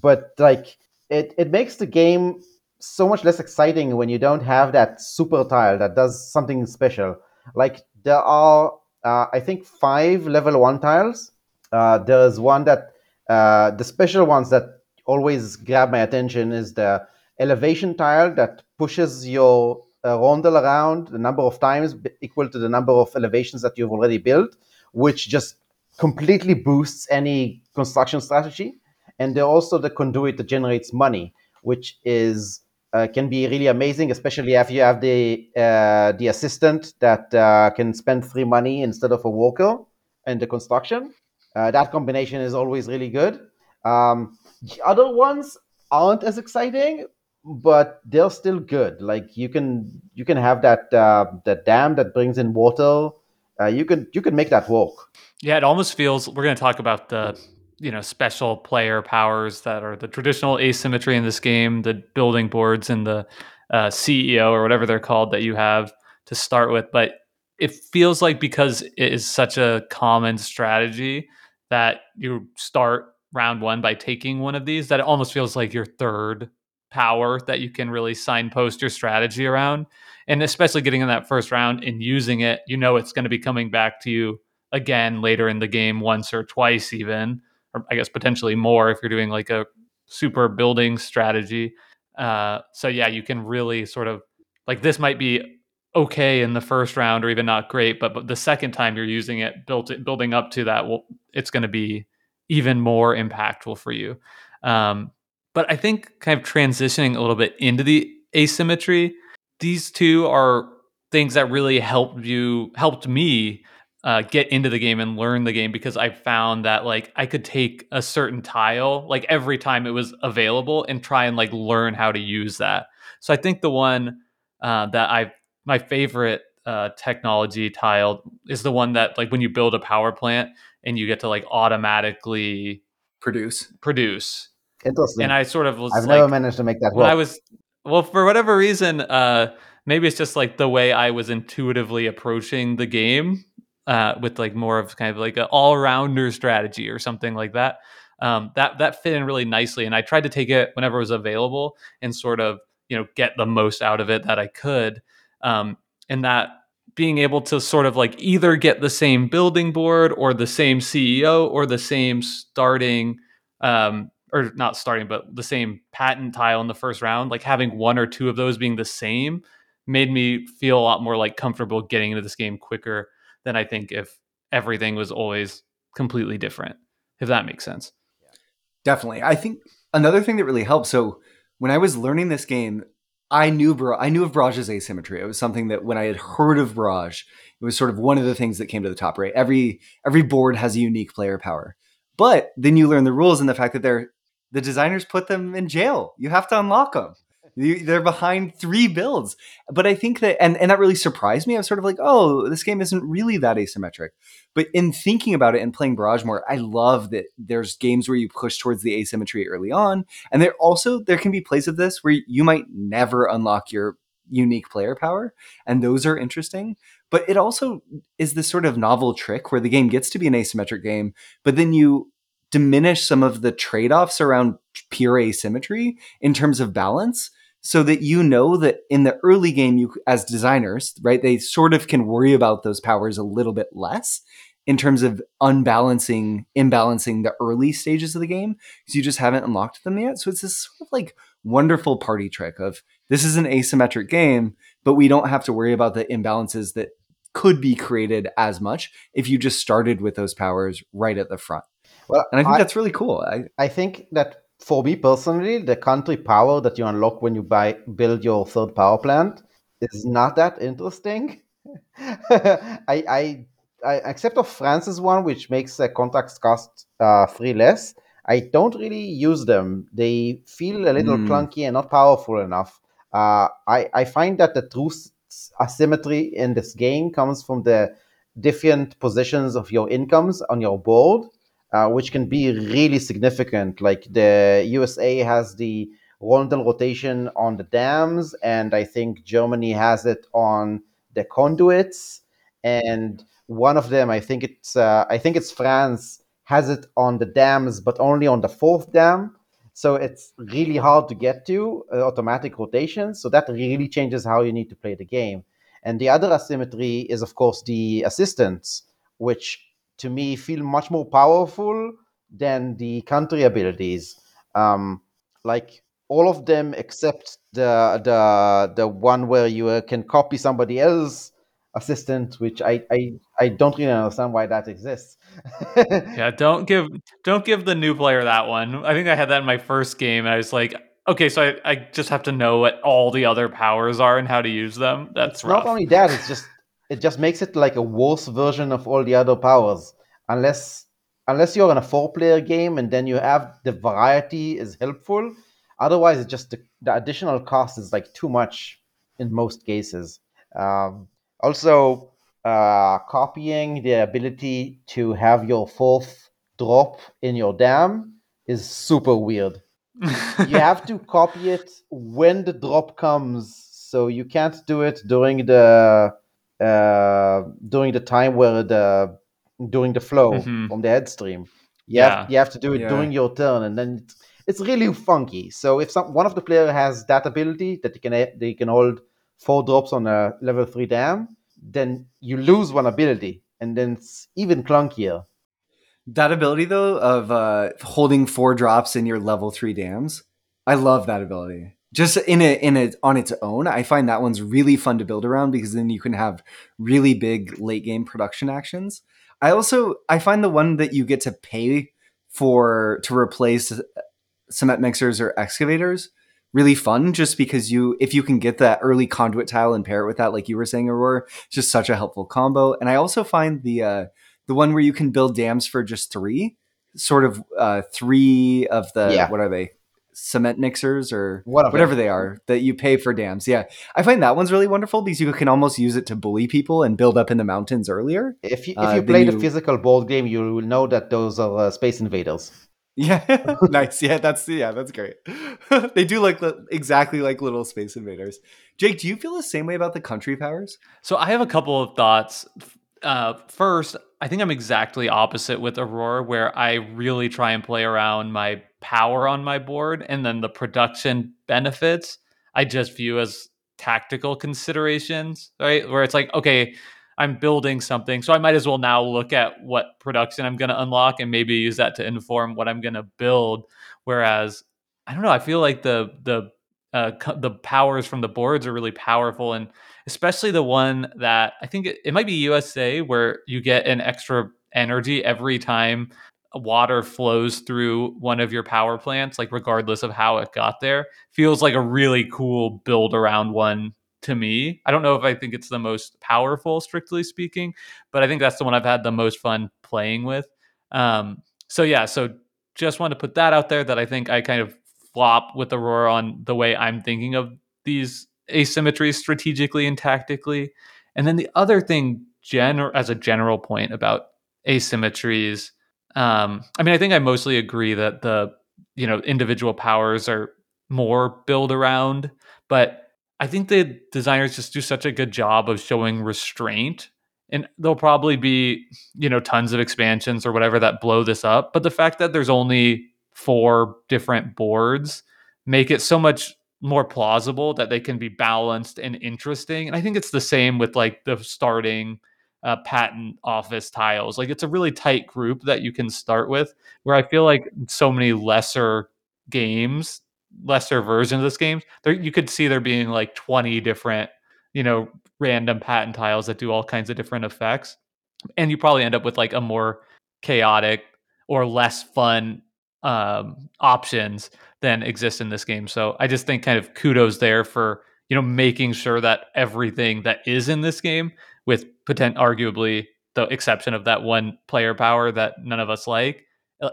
But like it, it makes the game so much less exciting when you don't have that super tile that does something special. Like there are, uh, I think, five level one tiles. Uh, there's one that uh, the special ones that always grab my attention is the elevation tile that pushes your uh, rondel around the number of times equal to the number of elevations that you've already built, which just completely boosts any construction strategy. And they're also the conduit that generates money, which is uh, can be really amazing, especially if you have the uh, the assistant that uh, can spend free money instead of a worker in the construction. Uh, that combination is always really good. Um, the other ones aren't as exciting, but they're still good. Like you can you can have that uh, that dam that brings in water. Uh, you can you can make that work. Yeah, it almost feels. We're going to talk about the you know special player powers that are the traditional asymmetry in this game, the building boards and the uh, CEO or whatever they're called that you have to start with. But it feels like because it is such a common strategy that you start round one by taking one of these, that it almost feels like your third power that you can really signpost your strategy around. And especially getting in that first round and using it, you know it's going to be coming back to you again later in the game, once or twice, even, or I guess potentially more if you're doing like a super building strategy. Uh, so yeah, you can really sort of like this might be okay in the first round or even not great, but, but the second time you're using it, built it, building up to that, well, it's going to be even more impactful for you. Um, but I think kind of transitioning a little bit into the asymmetry, these two are things that really helped you, helped me uh, get into the game and learn the game because I found that like I could take a certain tile like every time it was available and try and like learn how to use that. So I think the one uh, that I my favorite uh, technology tile is the one that like when you build a power plant and you get to like automatically produce produce Interesting. And I sort of was I've like, never managed to make that when I was well for whatever reason uh maybe it's just like the way I was intuitively approaching the game uh with like more of kind of like an all-rounder strategy or something like that. Um that that fit in really nicely and I tried to take it whenever it was available and sort of, you know, get the most out of it that I could. Um and that being able to sort of like either get the same building board or the same CEO or the same starting um, or not starting, but the same patent tile in the first round, like having one or two of those being the same made me feel a lot more like comfortable getting into this game quicker than I think if everything was always completely different, if that makes sense. Definitely. I think another thing that really helped. So when I was learning this game, I knew I knew of Barrage's asymmetry. It was something that when I had heard of Barrage, it was sort of one of the things that came to the top. Right, every every board has a unique player power, but then you learn the rules and the fact that they're the designers put them in jail. You have to unlock them. They're behind three builds. But I think that, and, and that really surprised me. I was sort of like, oh, this game isn't really that asymmetric. But in thinking about it and playing Barrage more, I love that there's games where you push towards the asymmetry early on. And there also, there can be plays of this where you might never unlock your unique player power. And those are interesting. But it also is this sort of novel trick where the game gets to be an asymmetric game, but then you diminish some of the trade-offs around pure asymmetry in terms of balance so that you know that in the early game you as designers right they sort of can worry about those powers a little bit less in terms of unbalancing imbalancing the early stages of the game because you just haven't unlocked them yet so it's this sort of like wonderful party trick of this is an asymmetric game but we don't have to worry about the imbalances that could be created as much if you just started with those powers right at the front well, and I think I, that's really cool. I, I think that for me personally, the country power that you unlock when you buy build your third power plant is not that interesting. I, I, I except of France's one, which makes the contracts cost uh, three less. I don't really use them. They feel a little mm. clunky and not powerful enough. Uh, I, I find that the true asymmetry in this game comes from the different positions of your incomes on your board uh, which can be really significant. Like the USA has the rondel rotation on the dams, and I think Germany has it on the conduits. And one of them, I think it's uh, I think it's France, has it on the dams, but only on the fourth dam. So it's really hard to get to uh, automatic rotation. So that really changes how you need to play the game. And the other asymmetry is, of course, the assistants, which to me feel much more powerful than the country abilities. Um, like all of them except the the the one where you uh, can copy somebody else assistant, which I, I I don't really understand why that exists. yeah, don't give don't give the new player that one. I think I had that in my first game, and I was like, okay, so I, I just have to know what all the other powers are and how to use them. That's not only that; it's just it just makes it like a worse version of all the other powers. Unless unless you're in a four player game and then you have the variety is helpful. Otherwise, it's just the, the additional cost is like too much in most cases. Um, also, uh, copying the ability to have your fourth drop in your dam is super weird. you have to copy it when the drop comes, so you can't do it during the uh, during the time where the during the flow Mhm. from the head stream. You Yeah. have you have to do it Yeah. during your turn, and then it's, it's really funky. So if some one of the player has that ability that they can they can hold four drops on a level three dam, then you lose one ability, and then it's even clunkier. That ability though of uh, holding four drops in your level three dams, I love that ability. Just in it in it on its own, I find that one's really fun to build around because then you can have really big late game production actions. I also I find the one that you get to pay for to replace cement mixers or excavators really fun just because you if you can get that early conduit tile and pair it with that like you were saying aurora it's just such a helpful combo and i also find the uh the one where you can build dams for just three sort of uh three of the Yeah. what are they cement mixers or One of whatever they are that you pay for dams yeah i find that one's really wonderful because you can almost use it to bully people and build up in the mountains earlier If you, if Uh, you then play the you- physical board game, you will know that those are uh, Space Invaders. Yeah, nice. Yeah, that's yeah, that's great. they do look li- exactly like little space invaders. Jake, do you feel the same way about the country powers? So I have a couple of thoughts. Uh, first, I think I'm exactly opposite with Aurora, where I really try and play around my power on my board, and then the production benefits I just view as tactical considerations, right? Where it's like, okay, I'm building something, so I might as well now look at what production I'm going to unlock and maybe use that to inform what I'm going to build. Whereas, I don't know, I feel like the the uh, the powers from the boards are really powerful, and especially the one that I think it, it might be USA where you get an extra energy every time water flows through one of your power plants, like regardless of how it got there. Feels like a really cool build around one to me. I don't know if I think it's the most powerful, strictly speaking, but I think that's the one I've had the most fun playing with. Um, so yeah, so just want to put that out there that I think I kind of flop with Aurora on the way I'm thinking of these asymmetries strategically and tactically. And then the other thing, gen- as a general point about asymmetries, um, I mean, I think I mostly agree that the you know individual powers are more build around, but I think the designers just do such a good job of showing restraint. And there'll probably be, you know, tons of expansions or whatever that blow this up. But the fact that there's only four different boards make it so much more plausible that they can be balanced and interesting. And I think it's the same with like the starting uh, patent office tiles. Like it's a really tight group that you can start with. Where I feel like so many lesser games, lesser versions of this game, there you could see there being like twenty different, you know, random patent tiles that do all kinds of different effects, and you probably end up with like a more chaotic or less fun um, options than exist in this game. So I just think kind of kudos there for you know making sure that everything that is in this game, with potent arguably the exception of that one player power that none of us like,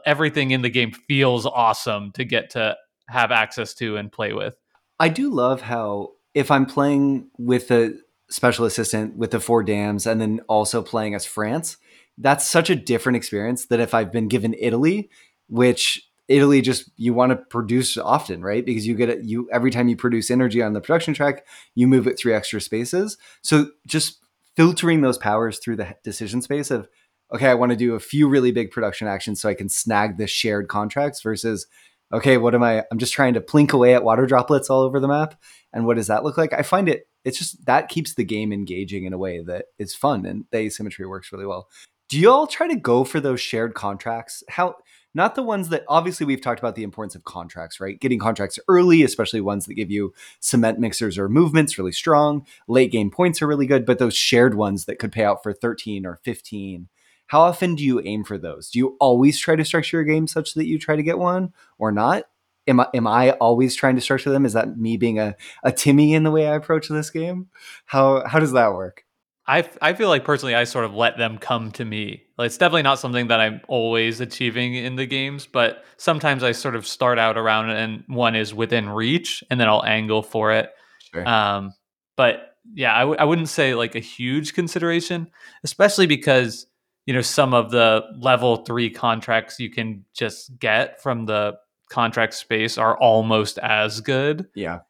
everything in the game feels awesome to get to have access to and play with. I do love how if I'm playing with a special assistant with the four dams and then also playing as France, that's such a different experience than if I've been given Italy, which Italy just you want to produce often, right? Because you get it you every time you produce energy on the production track, you move it three extra spaces. So just filtering those powers through the decision space of okay, I want to do a few really big production actions so I can snag the shared contracts versus okay, what am I? I'm just trying to plink away at water droplets all over the map. And what does that look like? I find it, it's just that keeps the game engaging in a way that is fun and the asymmetry works really well. Do you all try to go for those shared contracts? How not the ones that obviously we've talked about the importance of contracts, right? Getting contracts early, especially ones that give you cement mixers or movements really strong. Late game points are really good, but those shared ones that could pay out for 13 or 15. How often do you aim for those? Do you always try to structure your game such that you try to get one or not? Am I, am I always trying to structure them? Is that me being a, a Timmy in the way I approach this game? How how does that work? I, I feel like personally I sort of let them come to me. Like it's definitely not something that I'm always achieving in the games, but sometimes I sort of start out around and one is within reach, and then I'll angle for it. Sure. Um, but yeah, I w- I wouldn't say like a huge consideration, especially because you know some of the level three contracts you can just get from the contract space are almost as good. Yeah.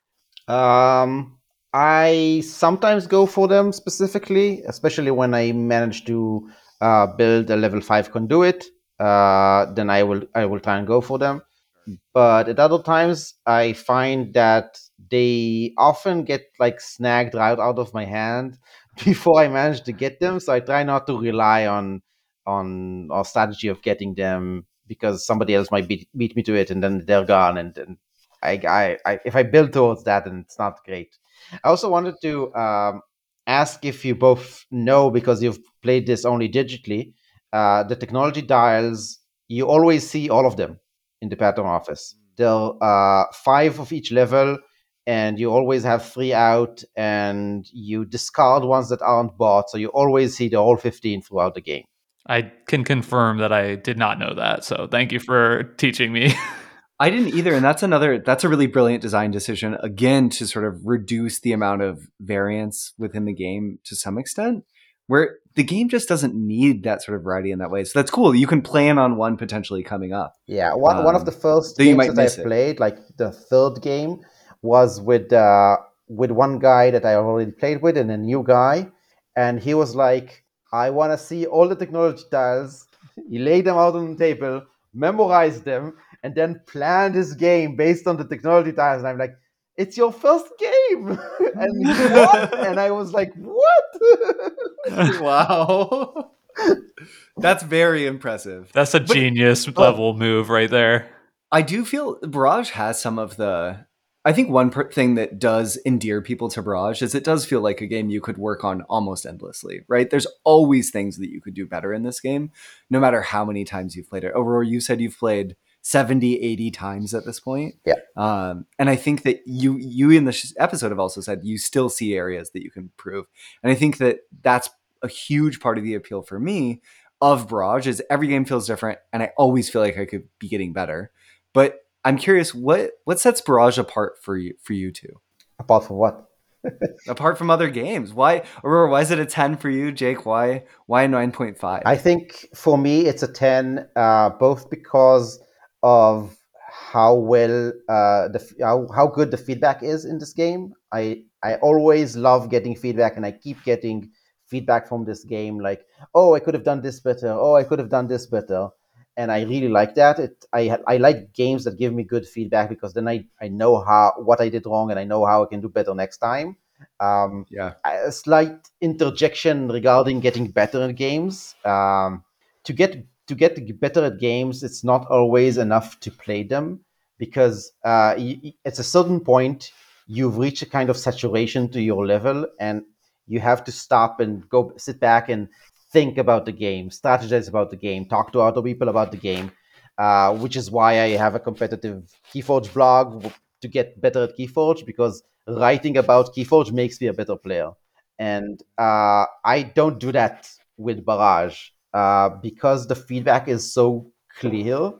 Um, I sometimes go for them specifically, especially when I manage to uh, build a level five conduit. Uh, then I will I will try and go for them. But at other times, I find that they often get like snagged right out of my hand before I manage to get them. So I try not to rely on on our strategy of getting them because somebody else might beat, beat me to it, and then they're gone. And, and I, I, I if I build towards that, then it's not great. I also wanted to um, ask if you both know because you've played this only digitally. Uh, the technology tiles, you always see all of them in the patent office. There are uh, five of each level, and you always have three out, and you discard ones that aren't bought. So you always see the whole 15 throughout the game. I can confirm that I did not know that. So thank you for teaching me. I didn't either, and that's another. That's a really brilliant design decision. Again, to sort of reduce the amount of variance within the game to some extent, where the game just doesn't need that sort of variety in that way. So that's cool. You can plan on one potentially coming up. Yeah, one Um, one of the first so you games might that I it. played, like the third game, was with uh, with one guy that I already played with and a new guy, and he was like, "I want to see all the technology tiles." He laid them out on the table, memorized them, and then planned his game based on the technology tiles. And I'm like, "It's your first game," and he won, and I was like, "What?" wow, that's very impressive. That's a But- genius level move right there. I do feel Barrage has some of the. I think one per- thing that does endear people to Barrage is it does feel like a game you could work on almost endlessly, right? There's always things that you could do better in this game, no matter how many times you've played it. Aurora, you said you've played 70, 80 times at this point. Yeah. Um, and I think that you you in this episode have also said you still see areas that you can improve. And I think that that's a huge part of the appeal for me of Barrage is every game feels different, and I always feel like I could be getting better. But I'm curious, what what sets Barrage apart for you for you two? Apart from what? Apart from other games, why Aurora? Why is it a ten for you, Jake? Why why nine point five? I think for me it's a 10, uh, both because of how well uh, the how, how good the feedback is in this game. I I always love getting feedback, and I keep getting feedback from this game. Like, oh, I could have done this better. Oh, I could have done this better. And I really like that. It I I like games that give me good feedback because then I, I know how what I did wrong and I know how I can do better next time. Um, yeah, a slight interjection regarding getting better at games. Um, to get to get better at games, it's not always enough to play them because uh, at a certain point you've reached a kind of saturation to your level, and you have to stop and go sit back and think about the game, strategize about the game, talk to other people about the game. Uh, which is why I have a competitive Keyforge blog to get better at Keyforge because writing about Keyforge makes me a better player. And uh, I don't do that with Barrage uh, because the feedback is so clear.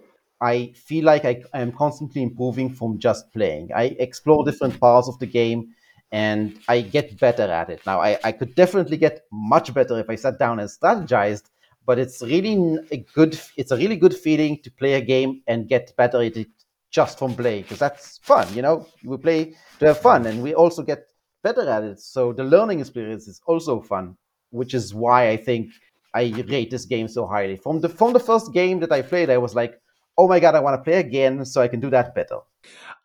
I feel like I am constantly improving from just playing. I explore different parts of the game and I get better at it. Now, I, I could definitely get much better if I sat down and strategized, but it's really a good, it's a really good feeling to play a game and get better at it just from playing because that's fun. You know, we play to have fun and we also get better at it. So the learning experience is also fun, which is why I think I rate this game so highly. From the from the first game that I played, I was like, oh my god, I want to play again so I can do that better.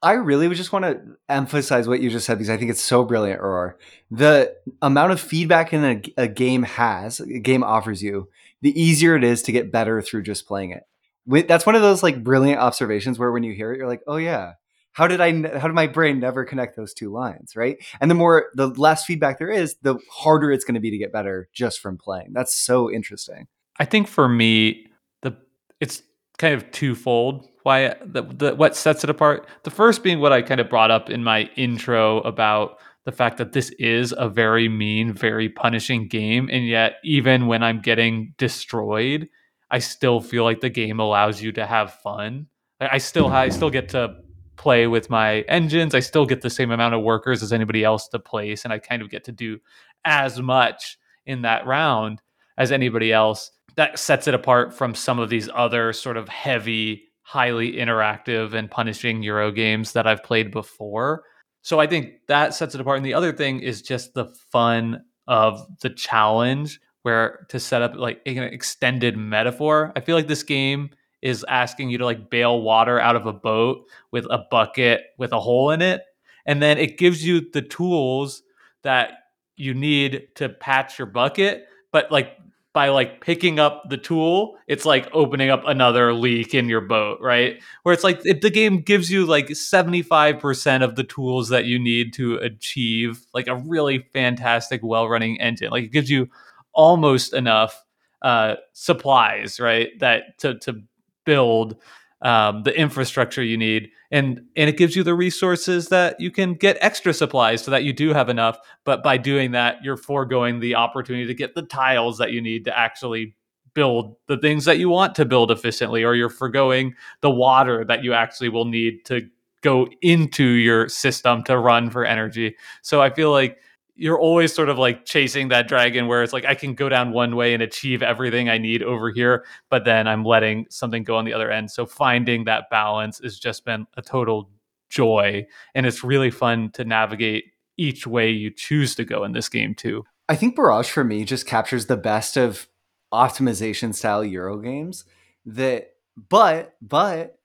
I really just want to emphasize what you just said because I think it's so brilliant, Aurora. The amount of feedback in a, a game has, a game offers you, the easier it is to get better through just playing it. that's one of those like brilliant observations where when you hear it, you're like, oh yeah, how did I? How did my brain never connect those two lines, right? And the more, the less feedback there is, the harder it's going to be to get better just from playing. That's so interesting. I think for me, the it's kind of twofold. Why the, the what sets it apart? The first being what I kind of brought up in my intro about the fact that this is a very mean, very punishing game, and yet even when I'm getting destroyed, I still feel like the game allows you to have fun. I still I still get to play with my engines. I still get the same amount of workers as anybody else to place, and I kind of get to do as much in that round as anybody else. That sets it apart from some of these other sort of heavy, highly interactive and punishing Euro games that I've played before. So I think that sets it apart. And the other thing is just the fun of the challenge where to set up like an extended metaphor. I feel like this game is asking you to like bail water out of a boat with a bucket with a hole in it. And then it gives you the tools that you need to patch your bucket. But like by like picking up the tool, it's like opening up another leak in your boat, right? Where it's like it, the game gives you like 75% of the tools that you need to achieve like a really fantastic, well running engine. Like it gives you almost enough uh, supplies, right? That to, to build um, the infrastructure you need and and it gives you the resources that you can get extra supplies so that you do have enough but by doing that you're foregoing the opportunity to get the tiles that you need to actually build the things that you want to build efficiently or you're foregoing the water that you actually will need to go into your system to run for energy. So i feel like you're always sort of like chasing that dragon where it's like I can go down one way and achieve everything I need over here, but then I'm letting something go on the other end. So finding that balance has just been a total joy. And it's really fun to navigate each way you choose to go in this game too. I think Barrage for me just captures the best of optimization style Euro games that but but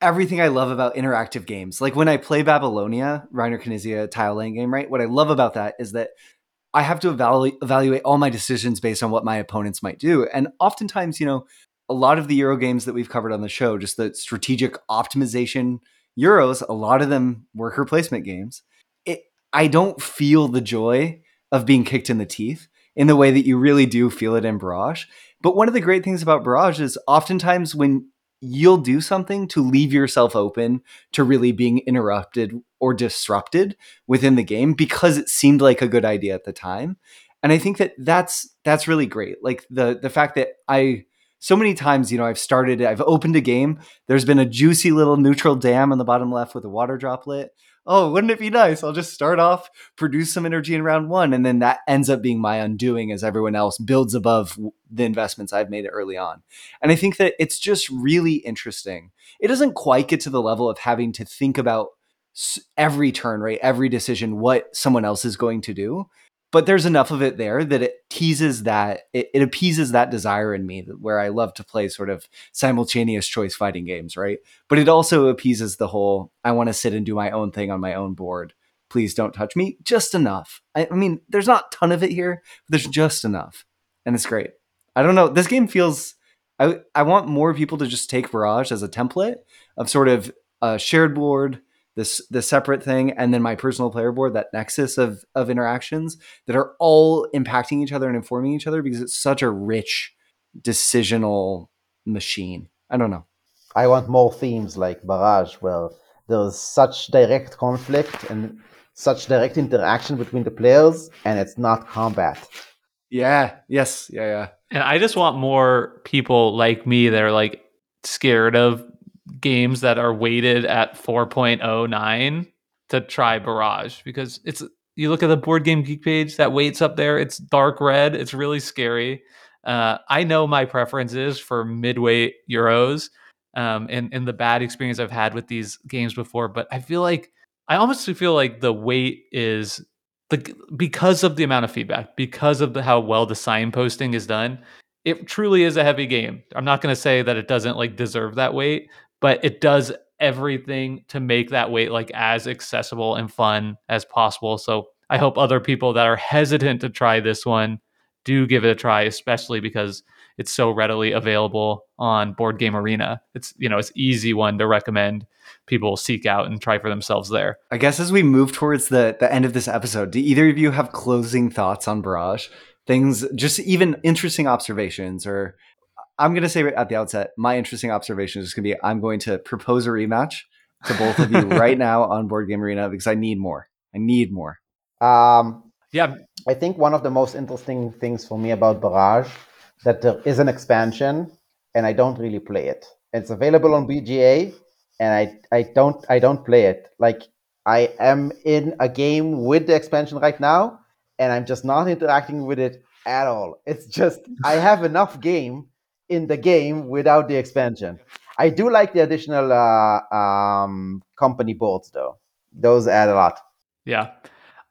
everything I love about interactive games. Like when I play Babylonia, Reiner Knizia tile laying game, right? What I love about that is that I have to evaluate, evaluate all my decisions based on what my opponents might do. And oftentimes, you know, a lot of the Euro games that we've covered on the show, just the strategic optimization Euros, a lot of them worker placement games. It, I don't feel the joy of being kicked in the teeth in the way that you really do feel it in Barrage. But one of the great things about Barrage is oftentimes when you'll do something to leave yourself open to really being interrupted or disrupted within the game because it seemed like a good idea at the time. And i think that that's that's really great. Like the the fact that i so many times you know i've started i've opened a game. There's been a juicy little neutral dam on the bottom left with a water droplet oh, wouldn't it be nice? I'll just start off, produce some energy in round one, and then that ends up being my undoing as everyone else builds above the investments I've made early on. And I think that it's just really interesting. It doesn't quite get to the level of having to think about every turn, right? Every decision, what someone else is going to do but there's enough of it there that it teases that it, it, appeases that desire in me where i love to play sort of simultaneous choice fighting games right? But it also appeases the whole i want to sit and do my own thing on my own board. Please don't touch me. Just enough. I, I mean there's not a ton of it here but there's just enough and it's great. I don't know this game feels i, I want more people to just take barrage as a template of sort of a shared board this this separate thing and then my personal player board that nexus of of interactions that are all impacting each other and informing each other because it's such a rich decisional machine. I don't know. I want more themes like barrage where there's such direct conflict and such direct interaction between the players and it's not combat. Yeah yes yeah yeah. And i just want more people like me that are like scared of games that are weighted at 4.09 to try Barrage because it's you look at the board game geek page that weights up there it's dark red it's really scary. Uh, i know my preference is for midweight euros um, and, and the bad experience i've had with these games before but i feel like i almost feel like the weight is the because of the amount of feedback because of the how well the signposting is done it truly is a heavy game. I'm not going to say that it doesn't like deserve that weight but it does everything to make that weight like as accessible and fun as possible. So I hope other people that are hesitant to try this one do give it a try, especially because it's so readily available on Board Game Arena. It's you know it's easy one to recommend people seek out and try for themselves there. I guess as we move towards the the end of this episode, do either of you have closing thoughts on Barrage? Things, just even interesting observations, or I'm going to say at the outset, my interesting observation is going to be I'm going to propose a rematch to both of you right now on Board Game Arena because I need more. I need more. Um, Yeah, I think one of the most interesting things for me about Barrage that there is an expansion and I don't really play it. It's available on BGA and I I don't I don't play it. Like I am in a game with the expansion right now and I'm just not interacting with it at all. It's just I have enough game in the game without the expansion. I do like the additional uh, um, company boards though. Those add a lot. Yeah.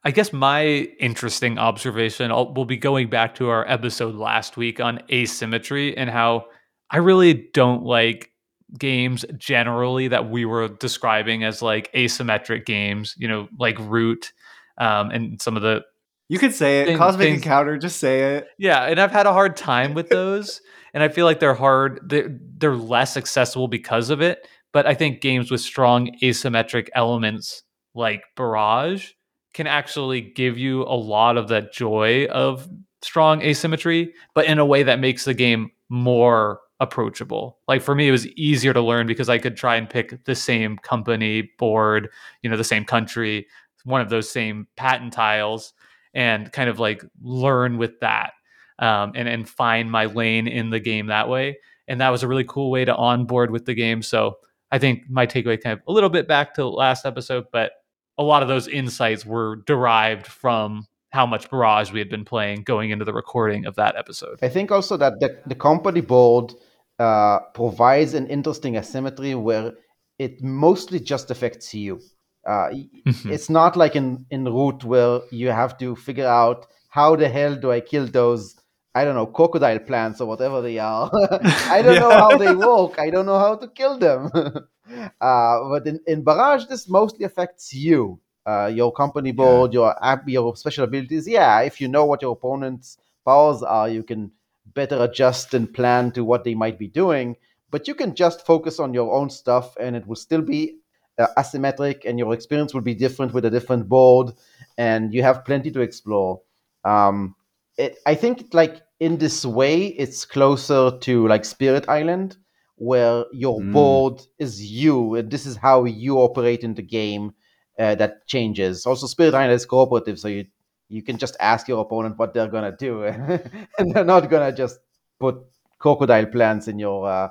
I guess my interesting observation I'll, will be going back to our episode last week on asymmetry and how I really don't like games generally that we were describing as like asymmetric games, you know, like Root um, and some of the You could say it. Thing- Cosmic things- Encounter, just say it. yeah, and I've had a hard time with those, and I feel like they're hard. They're, they're less accessible because of it. But I think games with strong asymmetric elements like Barrage can actually give you a lot of that joy of strong asymmetry, but in a way that makes the game more approachable. Like for me, it was easier to learn because I could try and pick the same company board, you know, the same country, one of those same patent tiles, and kind of like learn with that um, and and find my lane in the game that way. And that was a really cool way to onboard with the game. So I think my takeaway kind of a little bit back to last episode, but a lot of those insights were derived from how much Barrage we had been playing going into the recording of that episode. I think also that the, the company board uh, provides an interesting asymmetry where it mostly just affects you. Uh, Mhm. it's not like in, in Root where you have to figure out how the hell do I kill those, I don't know, crocodile plants or whatever they are. I don't know how they work. I don't know how to kill them. uh, but in, in Barrage, this mostly affects you. Uh, your company board, your app, your special abilities. Yeah, if you know what your opponent's powers are, you can better adjust and plan to what they might be doing. But you can just focus on your own stuff, and it will still be uh, asymmetric, and your experience will be different with a different board, and you have plenty to explore. Um, it, I think, like in this way, it's closer to like Spirit Island, where your Mm. board is you, and this is how you operate in the game. Uh, that changes. Also, Spirit Island is cooperative, so you you can just ask your opponent what they're gonna do, and they're not gonna just put crocodile plants in your uh,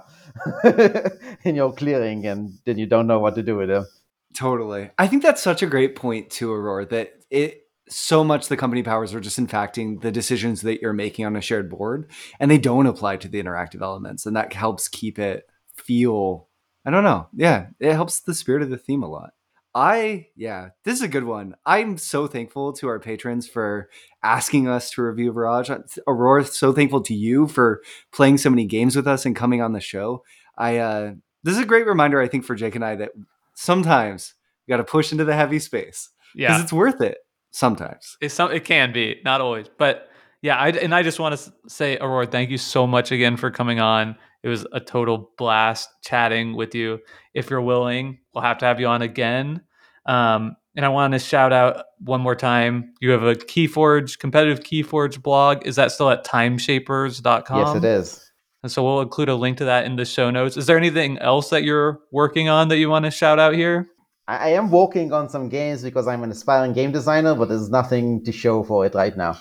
in your clearing, and then you don't know what to do with them. Totally. I think that's such a great point too, Aurora, that it so much the company powers are just impacting the decisions that you're making on a shared board and they don't apply to the interactive elements. And that helps keep it feel I don't know. Yeah. It helps the spirit of the theme a lot. I yeah, this is a good one. I'm so thankful to our patrons for asking us to review Barrage. Aurora, so thankful to you for playing so many games with us and coming on the show. I uh this is a great reminder, I think, for Jake and I that sometimes you got to push into the heavy space because Yeah, it's worth it sometimes. it's some, it can be, not always, but yeah. I, and I just want to say, Aurora, thank you so much again for coming on. It was a total blast chatting with you. If you're willing, we'll have to have you on again. Um, and I want to shout out one more time. You have a Keyforge competitive Keyforge blog. Is that still at timeshapers.com? yes, it is. And so we'll include a link to that in the show notes. Is there anything else that you're working on that you want to shout out here? I, I am working on some games because I'm an aspiring game designer, but there's nothing to show for it right now.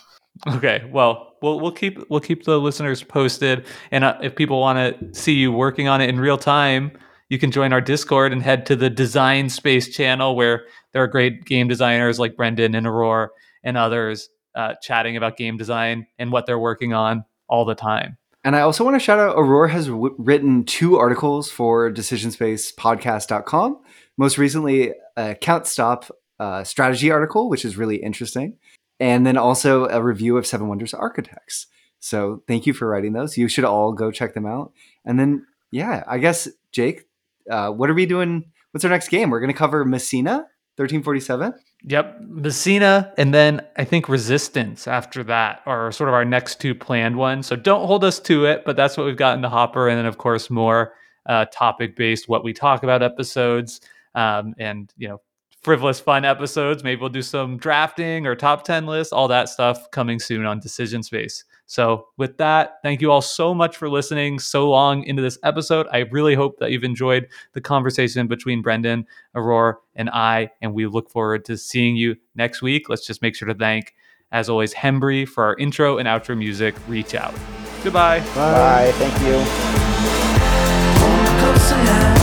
Okay, well, we'll we'll keep we'll keep the listeners posted, and uh, if people want to see you working on it in real time, you can join our Discord and head to the Design Space channel where there are great game designers like Brendan and Aurora and others uh, chatting about game design and what they're working on all the time. And I also want to shout out Aurora has w- written two articles for decisionspacepodcast.com. Most recently, a count stop uh, strategy article, which is really interesting. And then also a review of Seven Wonders Architects. So thank you for writing those. You should all go check them out. And then, yeah, I guess, Jake, uh, what are we doing? What's our next game? We're going to cover Messina, 1347? Yep, Messina, and then I think Resistance after that are sort of our next two planned ones. So don't hold us to it, but that's what we've got in the hopper. And then, of course, more uh, topic based, what we talk about episodes, um, and you know, frivolous fun episodes. Maybe we'll do some drafting or top 10 lists, all that stuff coming soon on Decision Space. So, with that, thank you all so much for listening so long into this episode. I really hope that you've enjoyed the conversation between Brendan, Aurora, and I. And we look forward to seeing you next week. Let's just make sure to thank, as always, Hembry for our intro and outro music. Reach out. Goodbye. Bye. Bye. Thank you.